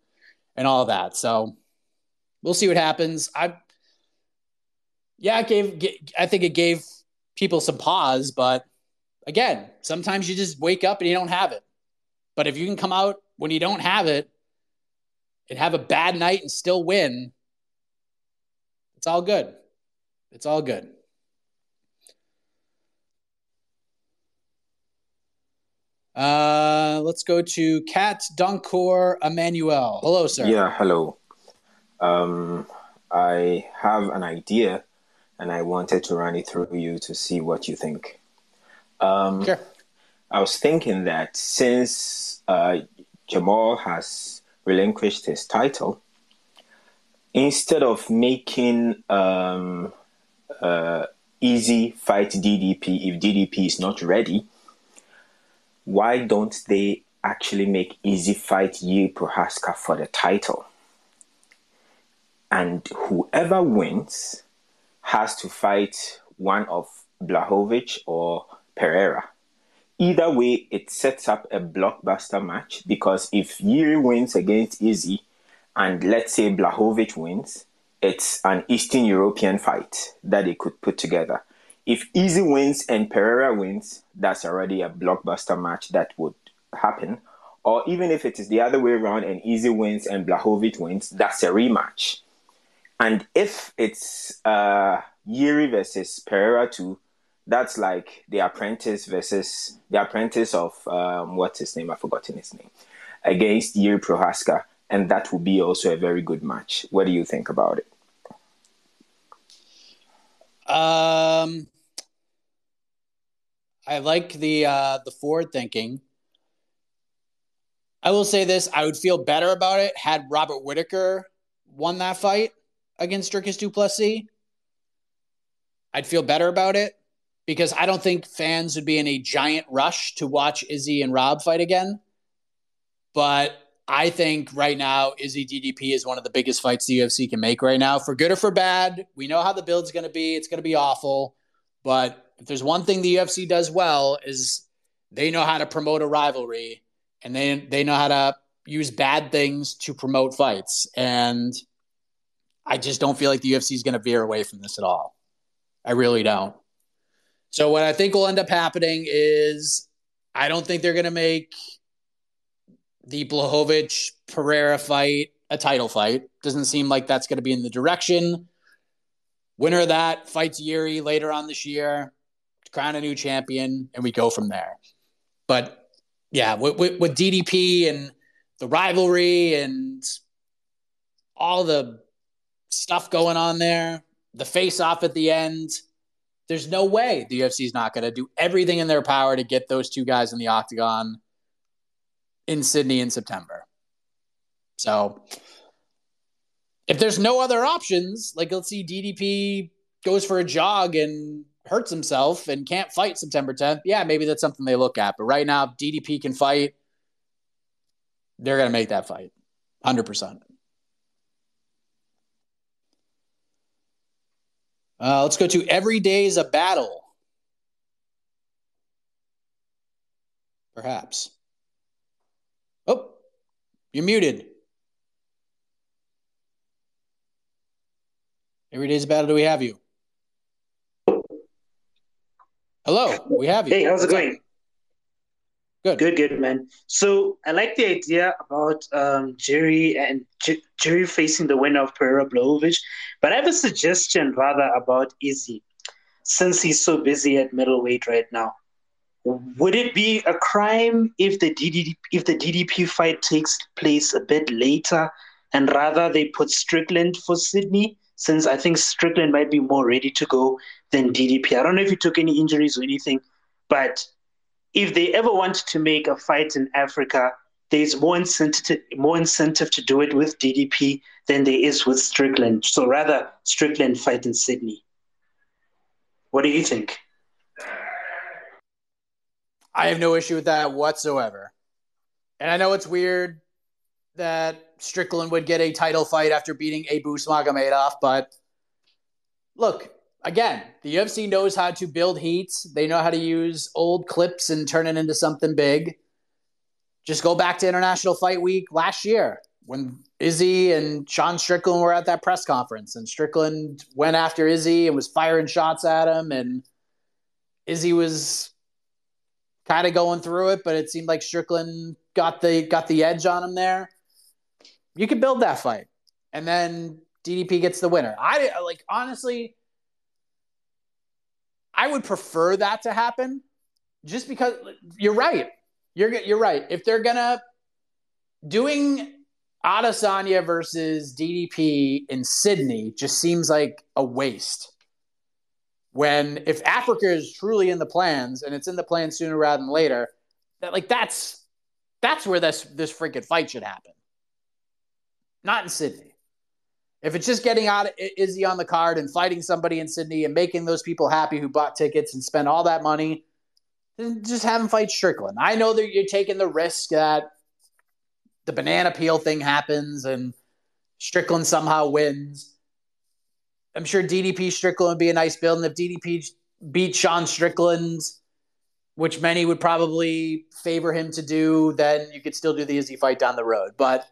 and all that. So we'll see what happens. I yeah, it gave I think it gave people some pause, but again, sometimes you just wake up and you don't have it. But if you can come out when you don't have it and have a bad night and still win, it's all good. It's all good. Uh, let's go to Kat Dunkor Emmanuel. Hello, sir. Yeah, hello. Um, I have an idea and I wanted to run it through you to see what you think. Um, sure. I was thinking that since uh, Jamal has relinquished his title, instead of making um, uh, Izzy fight DDP if DDP is not ready, why don't they actually make Izzy fight Jiri Prochazka for the title? And whoever wins has to fight one of Blachowicz or Pereira either way, it sets up a blockbuster match because if Jiri wins against Izzy and let's say Blachowicz wins, it's an Eastern European fight that they could put together. If Izzy wins and Pereira wins, that's already a blockbuster match that would happen. Or even if it is the other way around and Izzy wins and Blachowicz wins, that's a rematch. And if it's uh, versus Pereira 2, that's like the apprentice versus the apprentice of um, what's his name? I've forgotten his name against Jiri Prochazka, and that will be also a very good match. What do you think about it? Um, I like the uh, the forward thinking. I will say this: I would feel better about it had Robert Whitaker won that fight against Dricus Du Plessis. I'd feel better about it because I don't think fans would be in a giant rush to watch Izzy and Rob fight again. But I think right now, Izzy DDP is one of the biggest fights the UFC can make right now, for good or for bad. We know how the build's going to be. It's going to be awful. But if there's one thing the UFC does well is they know how to promote a rivalry and they they know how to use bad things to promote fights. And I just don't feel like the UFC is going to veer away from this at all. I really don't. So what I think will end up happening is I don't think they're going to make the Blachowicz Pereira fight a title fight. Doesn't seem like that's going to be in the direction. Winner of that fights Jiri later on this year, crown a new champion, and we go from there. But yeah, with, with, with DDP and the rivalry and all the stuff going on there, the face off at the end there's no way the UFC is not going to do everything in their power to get those two guys in the octagon in Sydney in September. So if there's no other options, like let's see DDP goes for a jog and hurts himself and can't fight September 10th, yeah, maybe that's something they look at. But right now, DDP can fight, they're going to make that fight 100%. Uh, let's go to Every Day is a Battle. Perhaps. Oh, you're muted. Every Day is a Battle, do we have you? Hello, we have you. Hey, how's it going? Good. Good, good, man. So I like the idea about um, Jerry and J- Jerry facing the winner of Pereira Blachowicz, but I have a suggestion rather about Izzy, since he's so busy at middleweight right now. Would it be a crime if the DDP if the DDP fight takes place a bit later, and rather they put Strickland for Sydney? Since I think Strickland might be more ready to go than DDP. I don't know if he took any injuries or anything, but if they ever want to make a fight in Africa, there's more incentive more incentive to do it with DDP than there is with Strickland. So rather Strickland fight in Sydney. What do you think? I have no issue with that whatsoever. And I know it's weird that Strickland would get a title fight after beating Abus Magomedov, but look, again, the UFC knows how to build heat. They know how to use old clips and turn it into something big. Just go back to International Fight Week last year when Izzy and Sean Strickland were at that press conference, and Strickland went after Izzy and was firing shots at him, and Izzy was kind of going through it, but it seemed like Strickland got the got the edge on him there. You could build that fight, and then DDP gets the winner. I like honestly, I would prefer that to happen, just because you're right. You're you're right. If they're gonna doing Adesanya versus DDP in Sydney, just seems like a waste when if Africa is truly in the plans and it's in the plans sooner rather than later, that like that's that's where this this freaking fight should happen. Not in Sydney. If it's just getting out Izzy on the card and fighting somebody in Sydney and making those people happy who bought tickets and spent all that money, then just have him fight Strickland. I know that you're taking the risk that the banana peel thing happens and Strickland somehow wins. I'm sure DDP Strickland would be a nice build. And if DDP beat Sean Strickland, which many would probably favor him to do, then you could still do the Izzy fight down the road. But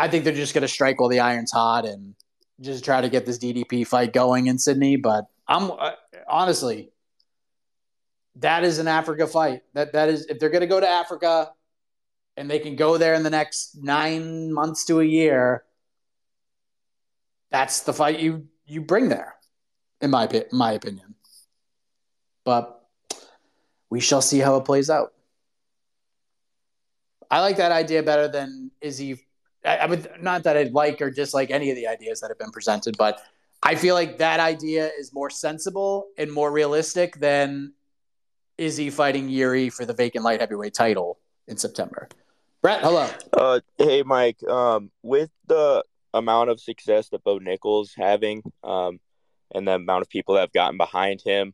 I think they're just going to strike while the iron's hot and just try to get this DDP fight going in Sydney. But I'm uh, honestly, that is an Africa fight. That that is if they're going to go to Africa and they can go there in the next nine months to a year that's the fight you you bring there, in my in my opinion. But we shall see how it plays out. I like that idea better than Izzy. I, I would not that I'd like or dislike any of the ideas that have been presented, but I feel like that idea is more sensible and more realistic than Izzy fighting Jiri for the vacant light heavyweight title in September. Brett, hello. Uh, hey, Mike. Um, with the amount of success that Bo Nickal's having, um, and the amount of people that have gotten behind him,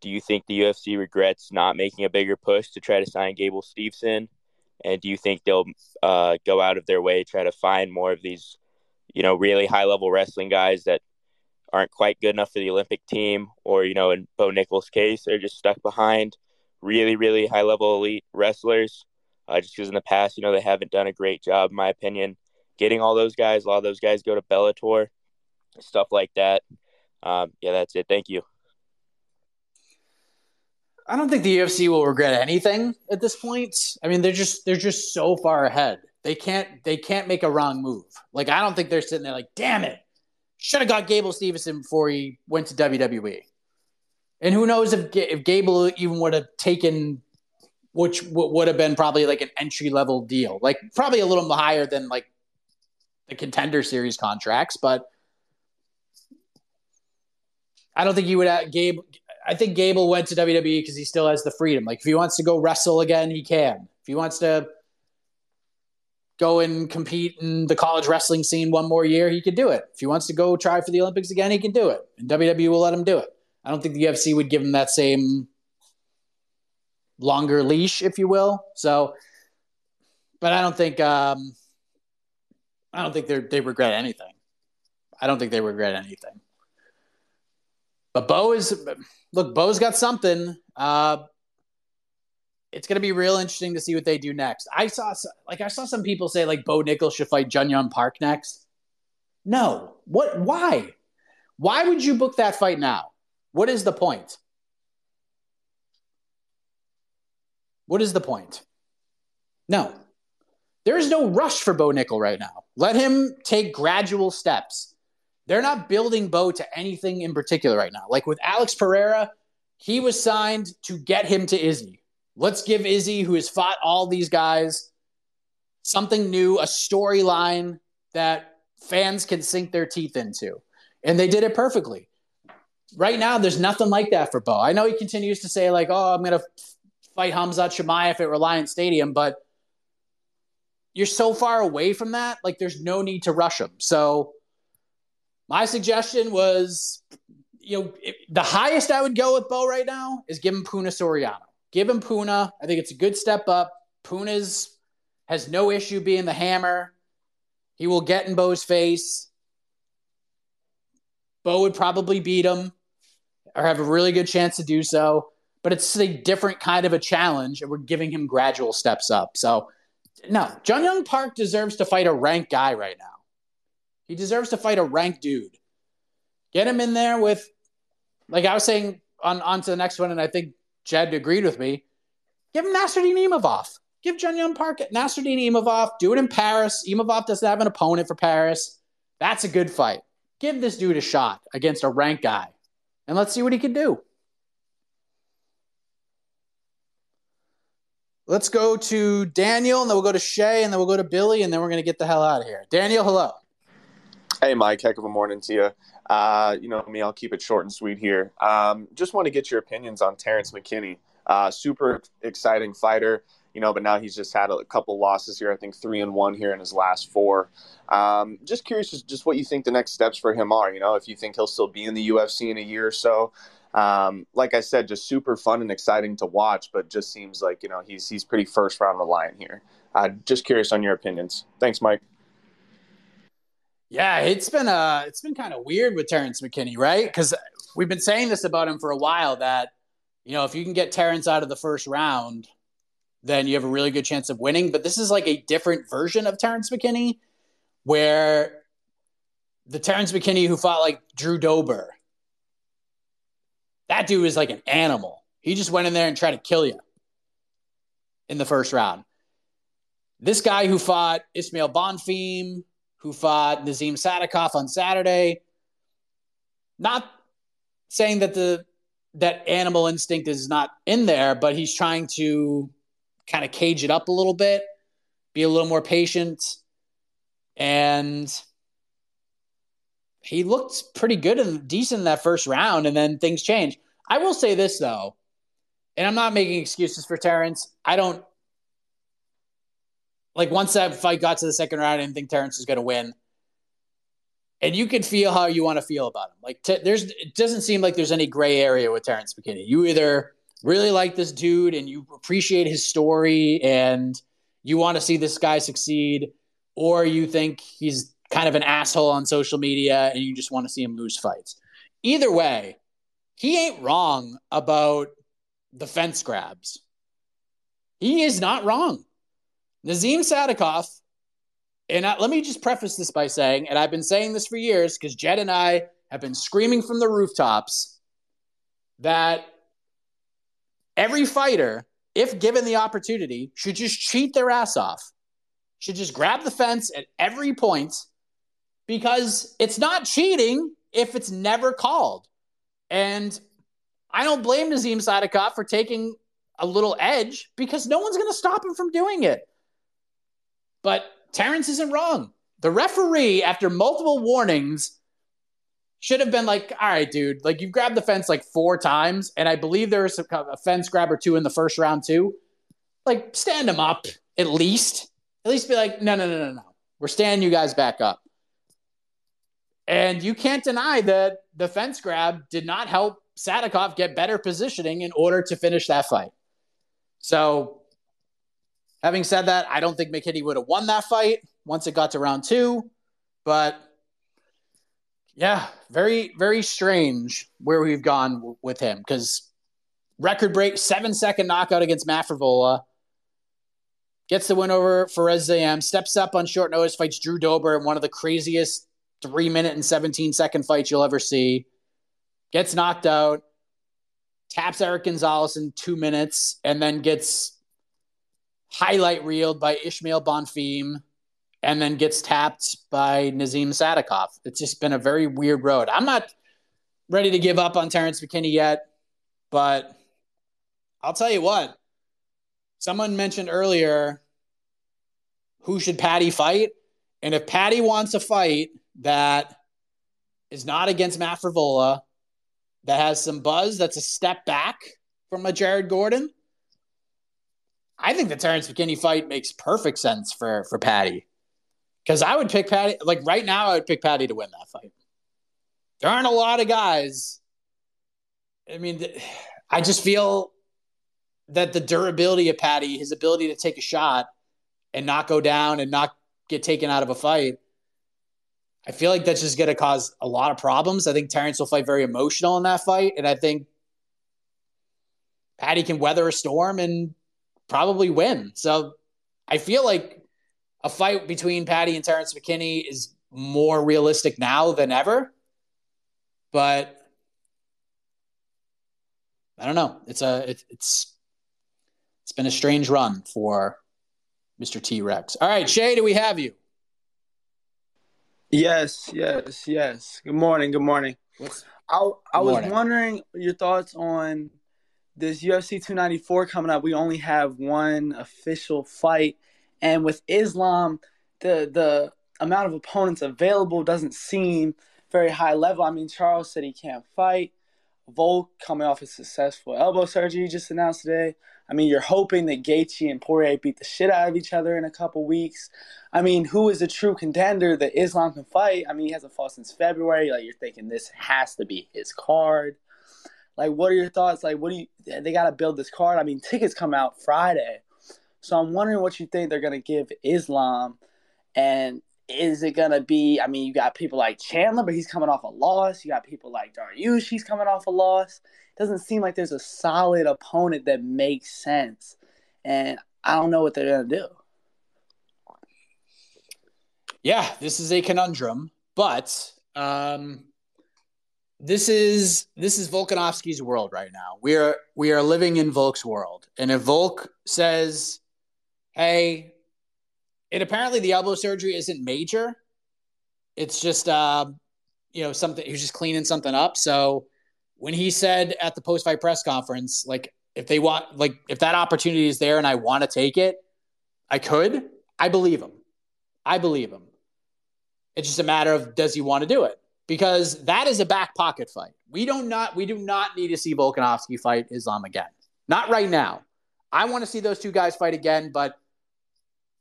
do you think the UFC regrets not making a bigger push to try to sign Gable Steveson? And do you think they'll uh, go out of their way try to find more of these, you know, really high level wrestling guys that aren't quite good enough for the Olympic team, or you know, in Bo Nickal's case, they're just stuck behind really, really high level elite wrestlers. Uh, just because in the past, you know, they haven't done a great job, in my opinion, getting all those guys. A lot of those guys go to Bellator, stuff like that. Um, yeah, that's it. Thank you. I don't think the UFC will regret anything at this point. I mean, they're just they're just so far ahead. They can't they can't make a wrong move. Like I don't think they're sitting there like, damn it, should have got Gable Steveson before he went to WWE. And who knows if if Gable even would have taken, which would have been probably like an entry level deal, like probably a little higher than like the contender series contracts, but I don't think you would have Gabe. I think Gable went to WWE because he still has the freedom. Like if he wants to go wrestle again, he can. If he wants to go and compete in the college wrestling scene one more year, he could do it. If he wants to go try for the Olympics again, he can do it. And WWE will let him do it. I don't think the UFC would give him that same longer leash, if you will. So, but I don't think um, I don't think they they regret anything. I don't think they regret anything. But Bo is look. Bo's got something. Uh, it's going to be real interesting to see what they do next. I saw like I saw some people say like Bo Nickal should fight Jun Yong Park next. No. What? Why? Why would you book that fight now? What is the point? What is the point? No. There is no rush for Bo Nickal right now. Let him take gradual steps. They're not building Bo to anything in particular right now. Like with Alex Pereira, he was signed to get him to Izzy. Let's give Izzy, who has fought all these guys, something new, a storyline that fans can sink their teeth into. And they did it perfectly. Right now, there's nothing like that for Bo. I know he continues to say, like, oh, I'm going to fight Hamzat Chimaev at Reliant Stadium, but you're so far away from that. Like, there's no need to rush him. So, my suggestion was, you know, the highest I would go with Bo right now is give him Puna Soriano. Give him Puna. I think it's a good step up. Puna's has no issue being the hammer. He will get in Bo's face. Bo would probably beat him or have a really good chance to do so. But it's a different kind of a challenge, and we're giving him gradual steps up. So, no, Jun Yong Park deserves to fight a ranked guy right now. He deserves to fight a ranked dude. Get him in there with, like I was saying on, on to the next one, and I think Jed agreed with me. Give him Nassourdine Imavov. Give Jun Yong Park Nassourdine Imavov. Do it in Paris. Imavov doesn't have an opponent for Paris. That's a good fight. Give this dude a shot against a ranked guy, and let's see what he can do. Let's go to Daniel, and then we'll go to Shay, and then we'll go to Billy, and then we're going to get the hell out of here. Daniel, hello. Hey, Mike. Heck of a morning to you. Uh, you know me, I'll keep it short and sweet here. Um, just want to get your opinions on Terrence McKinney. Uh, super exciting fighter, you know, but now he's just had a couple losses here. I think three and one here in his last four. Um, just curious, just, just what you think the next steps for him are. You know, if you think he'll still be in the UFC in a year or so. Um, like I said, just super fun and exciting to watch, but just seems like you know he's he's pretty first round reliant here. Uh, just curious on your opinions. Thanks, Mike. Yeah, it's been uh it's been kind of weird with Terrence McKinney, right? Because we've been saying this about him for a while that you know if you can get Terrence out of the first round, then you have a really good chance of winning. But this is like a different version of Terrence McKinney, where the Terrence McKinney who fought like Drew Dober, that dude is like an animal. He just went in there and tried to kill you in the first round. This guy who fought Ismael Bonfim, who fought Nazim Sadykhov on Saturday. Not saying that the that animal instinct is not in there, but he's trying to kind of cage it up a little bit, be a little more patient, and he looked pretty good and decent in that first round, and then things change. I will say this though, and I'm not making excuses for Terrence. I don't like once that fight got to the second round, I didn't think Terrence was going to win. And you can feel how you want to feel about him. Like there's, it doesn't seem like there's any gray area with Terrence McKinney. You either really like this dude and you appreciate his story and you want to see this guy succeed, or you think he's kind of an asshole on social media and you just want to see him lose fights. Either way, he ain't wrong about the fence grabs. He is not wrong. Nazim Sadykhov, and I, let me just preface this by saying, and I've been saying this for years because Jed and I have been screaming from the rooftops that every fighter, if given the opportunity, should just cheat their ass off, should just grab the fence at every point because it's not cheating if it's never called. And I don't blame Nazim Sadykhov for taking a little edge because no one's going to stop him from doing it. But Terrence isn't wrong. The referee, after multiple warnings, should have been like, all right, dude, like you've grabbed the fence like four times, and I believe there was a fence grab or two in the first round too. Like, stand him up at least. At least be like, no, no, no, no, no. We're standing you guys back up. And you can't deny that the fence grab did not help Sadykhov get better positioning in order to finish that fight. So Having said that, I don't think McKinney would have won that fight once it got to round two. But yeah, very, very strange where we've gone w- with him because record break, seven second knockout against Matt Frevola. Gets the win over Fares Ziam, steps up on short notice, fights Drew Dober in one of the craziest three minute and 17 second fights you'll ever see. Gets knocked out, taps Erick Gonzalez in two minutes, and then gets highlight reeled by Ismael Bonfim, and then gets tapped by Nazim Sadykhov. It's just been a very weird road. I'm not ready to give up on Terrence McKinney yet, but I'll tell you what. Someone mentioned earlier who should Paddy fight? And if Paddy wants a fight that is not against Matt Frevola, that has some buzz, that's a step back from a Jared Gordon, I think the Terrence McKinney fight makes perfect sense for for Paddy. Because I would pick Paddy like right now, I would pick Paddy to win that fight. There aren't a lot of guys. I mean, I just feel that the durability of Paddy, his ability to take a shot and not go down and not get taken out of a fight, I feel like that's just going to cause a lot of problems. I think Terrence will fight very emotional in that fight, and I think Paddy can weather a storm and probably win. So I feel like a fight between Paddy and Terrence McKinney is more realistic now than ever. But I don't know. It's a it, it's it's been a strange run for Mr. T Rex. All right, Shay, do we have you? Yes, yes, yes. Good morning. Good morning. What's, I I was wondering your thoughts on this UFC 294 coming up. We only have one official fight, and with Islam, the the amount of opponents available doesn't seem very high level. I mean, Charles said he can't fight. Volk coming off his successful elbow surgery just announced today. I mean, you're hoping that Gaethje and Poirier beat the shit out of each other in a couple weeks. I mean, who is a true contender that Islam can fight? I mean, he hasn't fought since February. Like, you're thinking this has to be his card. Like, what are your thoughts? Like, what do you? They got to build this card. I mean, tickets come out Friday, so I'm wondering what you think they're gonna give Islam, and is it gonna be? I mean, you got people like Chandler, but he's coming off a loss. You got people like Dariush, he's coming off a loss. It Doesn't seem like there's a solid opponent that makes sense, and I don't know what they're gonna do. Yeah, this is a conundrum, but um, this is this is Volkanovski's world right now. We are we are living in Volk's world, and if Volk says, "Hey," and apparently the elbow surgery isn't major, it's just uh, you know something he's just cleaning something up. So when he said at the post fight press conference, like if they want, like if that opportunity is there and I want to take it, I could. I believe him. I believe him. It's just a matter of does he want to do it? Because that is a back pocket fight. We don't not we do not need to see Volkanovski fight Islam again. Not right now. I want to see those two guys fight again, but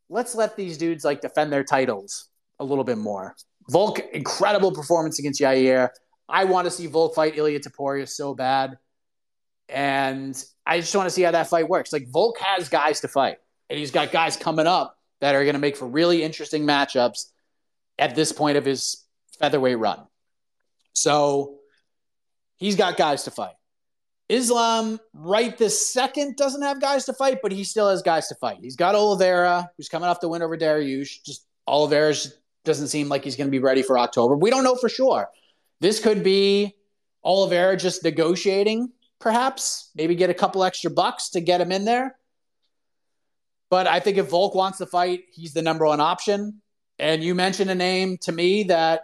let's let these dudes like defend their titles a little bit more. Volk, incredible performance against Yair. I want to see Volk fight Ilia Topuria so bad. And I just want to see how that fight works. Like Volk has guys to fight, and he's got guys coming up that are going to make for really interesting matchups at this point of his featherweight run. So he's got guys to fight. Islam, right this second, doesn't have guys to fight, but he still has guys to fight. He's got Oliveira, who's coming off the win over Dariush. Just Oliveira doesn't seem like he's going to be ready for October. We don't know for sure. This could be Oliveira just negotiating, perhaps, maybe get a couple extra bucks to get him in there. But I think if Volk wants to fight, he's the number one option. And you mentioned a name to me that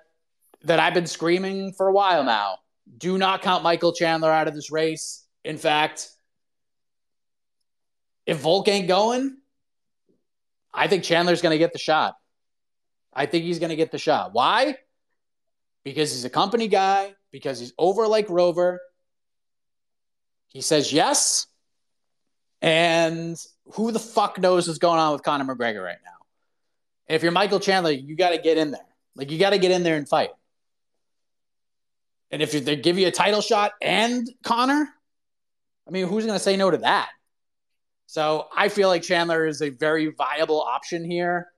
that I've been screaming for a while now. Do not count Michael Chandler out of this race. In fact, if Volk ain't going, I think Chandler's going to get the shot. I think he's going to get the shot. Why? Because he's a company guy, because he's over like Rover. He says yes. And who the fuck knows what's going on with Conor McGregor right now? If you're Michael Chandler, you got to get in there. Like, you got to get in there and fight. And if they give you a title shot and Conor, I mean, who's going to say no to that? So I feel like Chandler is a very viable option here.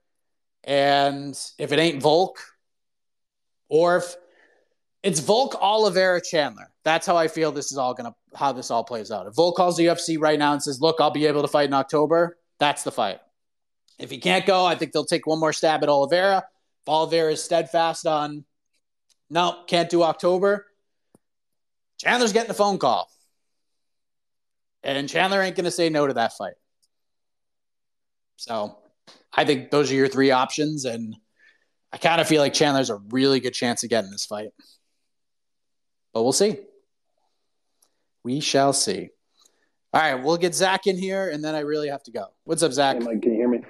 And if it ain't Volk, or if it's Volk, Oliveira, Chandler, that's how I feel this is all going to, how this all plays out. If Volk calls the UFC right now and says, look, I'll be able to fight in October, that's the fight. If he can't go, I think they'll take one more stab at Oliveira. If Oliveira is steadfast on no, can't do October. Chandler's getting a phone call. And Chandler ain't going to say no to that fight. So I think those are your three options. And I kind of feel like Chandler's a really good chance of getting this fight. But we'll see. We shall see. All right, we'll get Zach in here, and then I really have to go. What's up, Zach? Hey, Mike, can you hear me?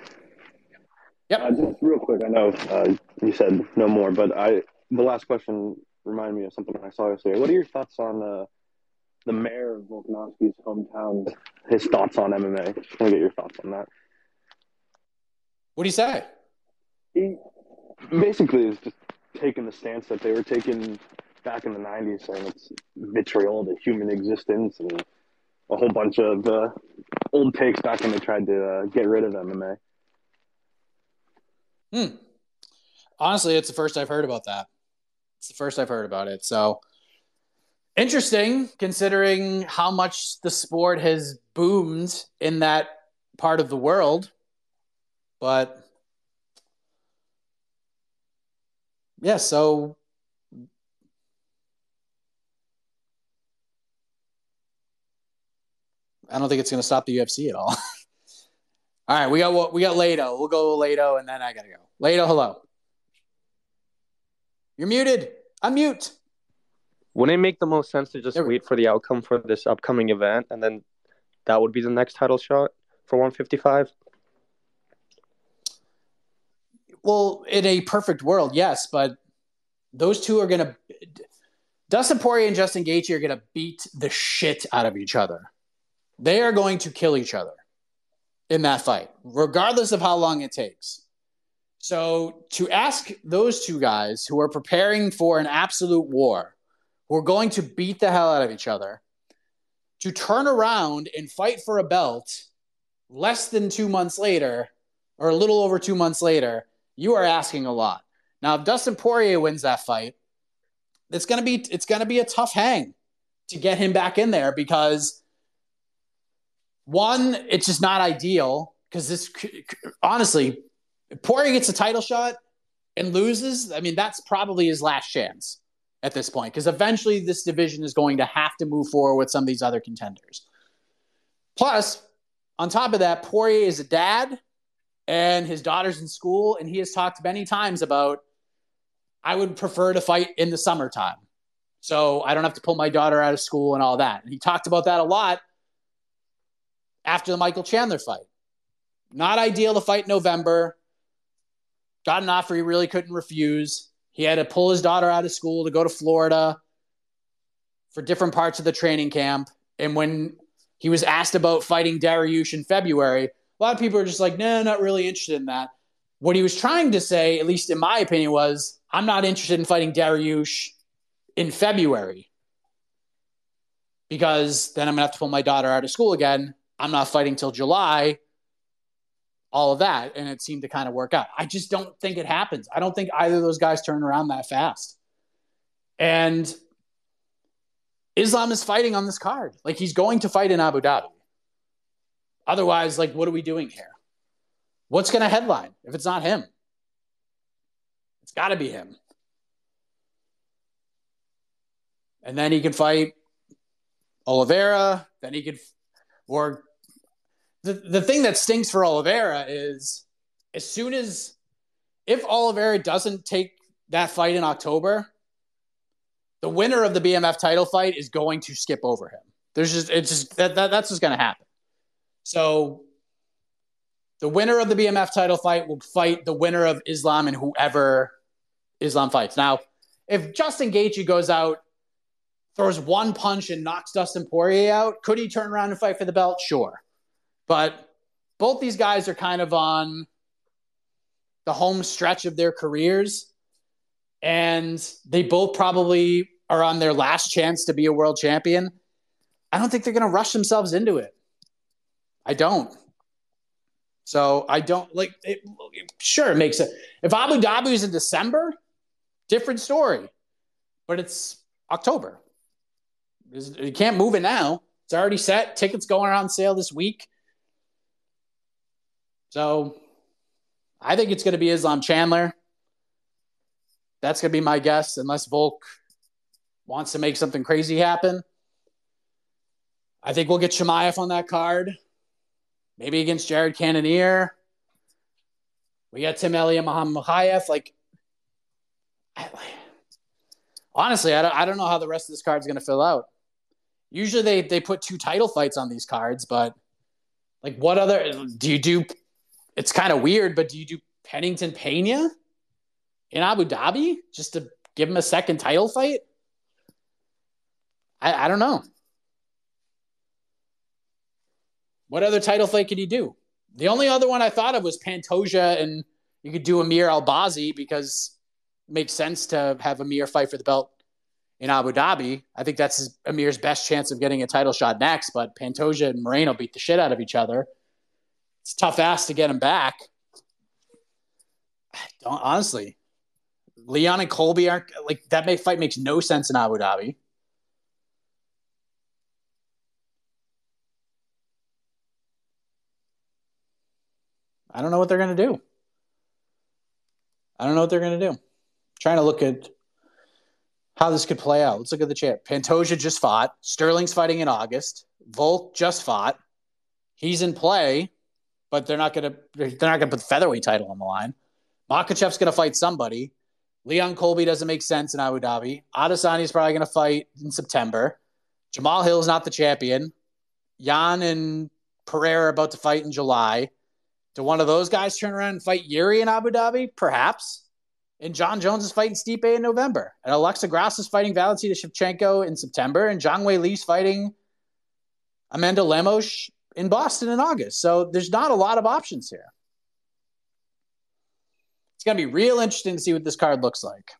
Yep. Uh, just real quick, I know uh, you said no more, but I the last question reminded me of something I saw yesterday. What are your thoughts on uh, the mayor of Volkanovski's hometown? His thoughts on MMA. Just want to get your thoughts on that. What do you say? He basically is just taking the stance that they were taking back in the '90s, saying it's vitriol to human existence and a whole bunch of uh, old takes back when they tried to uh, get rid of MMA. Hmm. Honestly, it's the first I've heard about that. It's the first I've heard about it. So interesting considering how much the sport has boomed in that part of the world. But yeah, so I don't think it's going to stop the UFC at all. all right, we got what we got Lado. We'll go Lado, and then I gotta go. Lado, hello. You're muted. I'm mute. Wouldn't it make the most sense to just wait for the outcome for this upcoming event, and then that would be the next title shot for 155? Well, in a perfect world, yes, but those two are gonna. Dustin Poirier and Justin Gaethje are gonna beat the shit out of each other. They are going to kill each other in that fight, regardless of how long it takes. So, to ask those two guys who are preparing for an absolute war, who are going to beat the hell out of each other, to turn around and fight for a belt less than two months later, or a little over two months later, you are asking a lot. Now, if Dustin Poirier wins that fight, it's gonna be it's gonna be a tough hang to get him back in there because one, it's just not ideal because this honestly, Poirier gets a title shot and loses. I mean, that's probably his last chance at this point because eventually this division is going to have to move forward with some of these other contenders. Plus, on top of that, Poirier is a dad and his daughter's in school, and he has talked many times about I would prefer to fight in the summertime. So I don't have to pull my daughter out of school and all that. And he talked about that a lot after the Michael Chandler fight. Not ideal to fight November. Got an offer he really couldn't refuse. He had to pull his daughter out of school to go to Florida for different parts of the training camp. And when he was asked about fighting Dariush in February, a lot of people are just like, no, not really interested in that. What he was trying to say, at least in my opinion, was I'm not interested in fighting Dariush in February because then I'm going to have to pull my daughter out of school again I'm not fighting till July, all of that. And it seemed to kind of work out. I just don't think it happens. I don't think either of those guys turn around that fast. And Islam is fighting on this card. Like he's going to fight in Abu Dhabi. Otherwise, like, what are we doing here? What's going to headline if it's not him? It's got to be him. And then he can fight Oliveira. Then he could or the the thing that stinks for Oliveira is as soon as if Oliveira doesn't take that fight in October, the winner of the BMF title fight is going to skip over him. There's just it's just that, that that's just going to happen. So the winner of the BMF title fight will fight the winner of Islam and whoever Islam fights. Now, if Justin Gaethje goes out throws one punch and knocks Dustin Poirier out. Could he turn around and fight for the belt? Sure. But both these guys are kind of on the home stretch of their careers. And they both probably are on their last chance to be a world champion. I don't think they're going to rush themselves into it. I don't. So I don't like it. Sure, it makes it. If Abu Dhabi is in December, different story. But it's October. You can't move it now. It's already set. Tickets going on sale this week. So I think it's going to be Islam Chandler. That's gonna be my guess, unless Volk wants to make something crazy happen. I think we'll get Chimaev on that card. Maybe against Jared Cannonier. We got Tim Elliott, Muhammad Mokaev. Like, I, honestly, I don't, I don't know how the rest of this card is going to fill out. Usually they, they put two title fights on these cards, but like, what other do you do? It's kind of weird, but do you do Pennington Pena in Abu Dhabi just to give him a second title fight? I, I don't know. What other title fight could he do? The only other one I thought of was Pantoja, and you could do Amir Albazi because it makes sense to have Amir fight for the belt in Abu Dhabi. I think that's Amir's best chance of getting a title shot next. But Pantoja and Moreno beat the shit out of each other. It's tough ass to get him back. Don't, honestly, Leon and Colby aren't like that. Make, fight makes no sense in Abu Dhabi. I don't know what they're to do. I don't know what they're to do. I'm trying to look at how this could play out. Let's look at the chat. Pantoja just fought. Sterling's fighting in August. Volk just fought. He's in play, but they're not going to they're not going to put the featherweight title on the line. Makhachev's going to fight somebody. Leon Colby doesn't make sense in Abu Dhabi. Adesanya is probably going to fight in September. Jamahal Hill's not the champion. Yan and Pereira are about to fight in July. Do one of those guys turn around and fight Yuri in Abu Dhabi? Perhaps. And Jon Jones is fighting Stipe in November. And Alexa Grasso is fighting Valentina Shevchenko in September. And Zhang Weili's fighting Amanda Lemos in Boston in August. So there's not a lot of options here. It's going to be real interesting to see what this card looks like.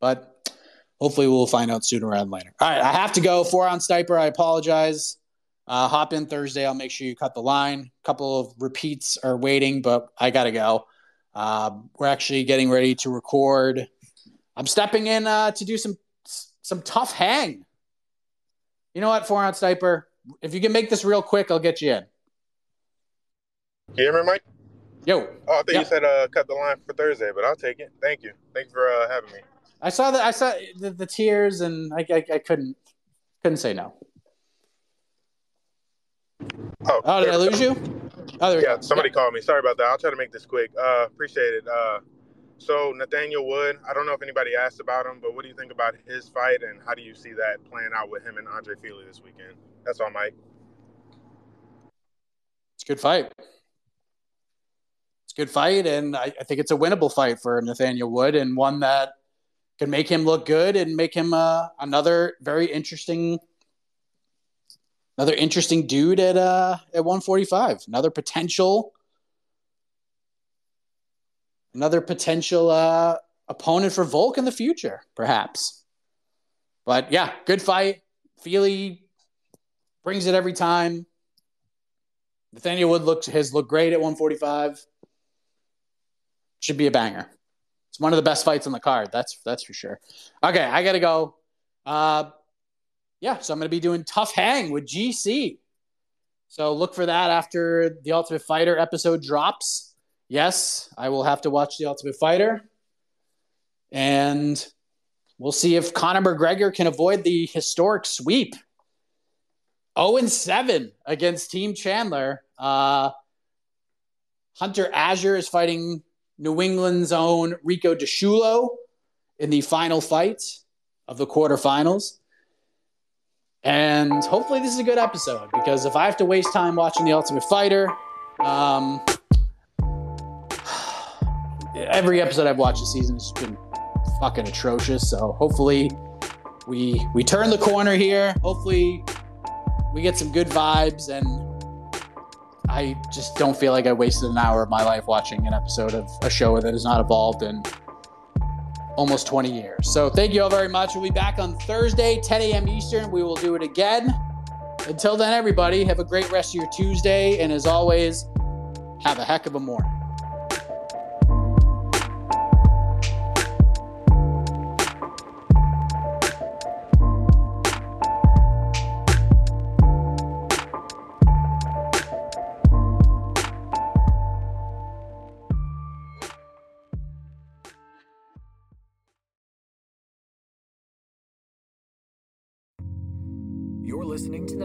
But hopefully we'll find out sooner rather than later. All right, I have to go. Four on Stiper. I apologize. Uh, hop in Thursday. I'll make sure you cut the line. A couple of repeats are waiting, but I got to go. Uh, we're actually getting ready to record. I'm stepping in uh, to do some some tough hang. You know what, four ounce sniper? If you can make this real quick, I'll get you in. You hear me, Mike? Yo. Oh, I thought you said uh, cut the line for Thursday, but I'll take it. Thank you. Thanks for uh, having me. I saw that. I saw the, the tears, and I, I, I couldn't couldn't say no. Oh, oh did I lose you? Oh, there yeah, go. somebody yeah. called me. Sorry about that. I'll try to make this quick. Uh, appreciate it. Uh, so Nathaniel Wood, I don't know if anybody asked about him, but what do you think about his fight, and how do you see that playing out with him and Andre Fili this weekend? That's all, Mike. It's a good fight. It's a good fight, and I, I think it's a winnable fight for Nathaniel Wood, and one that can make him look good and make him uh, another very interesting another interesting dude at uh at 145. Another potential another potential uh opponent for Volk in the future, perhaps. But yeah, good fight. Fili brings it every time. Nathaniel Wood looks has looked great at 145. Should be a banger. It's one of the best fights on the card. That's that's for sure. Okay, I gotta go. Uh, yeah, so I'm to be doing Tough Hang with GC. So look for that after the Ultimate Fighter episode drops. Yes, I will have to watch the Ultimate Fighter. And we'll see if Conor McGregor can avoid the historic sweep. 0 7 against Team Chandler. Uh, Hunter Azure is fighting New England's own Rico DiSciullo in the final fight of the quarterfinals. And hopefully, this is a good episode because if I have to waste time watching The Ultimate Fighter, um, every episode I've watched this season has been fucking atrocious. So hopefully, we we turn the corner here. Hopefully, we get some good vibes, and I just don't feel like I wasted an hour of my life watching an episode of a show that has not evolved in almost 20 years. So thank you all very much. We'll be back on Thursday, 10 a.m. Eastern. We will do it again. Until then, everybody, have a great rest of your Tuesday. And as always, have a heck of a morning.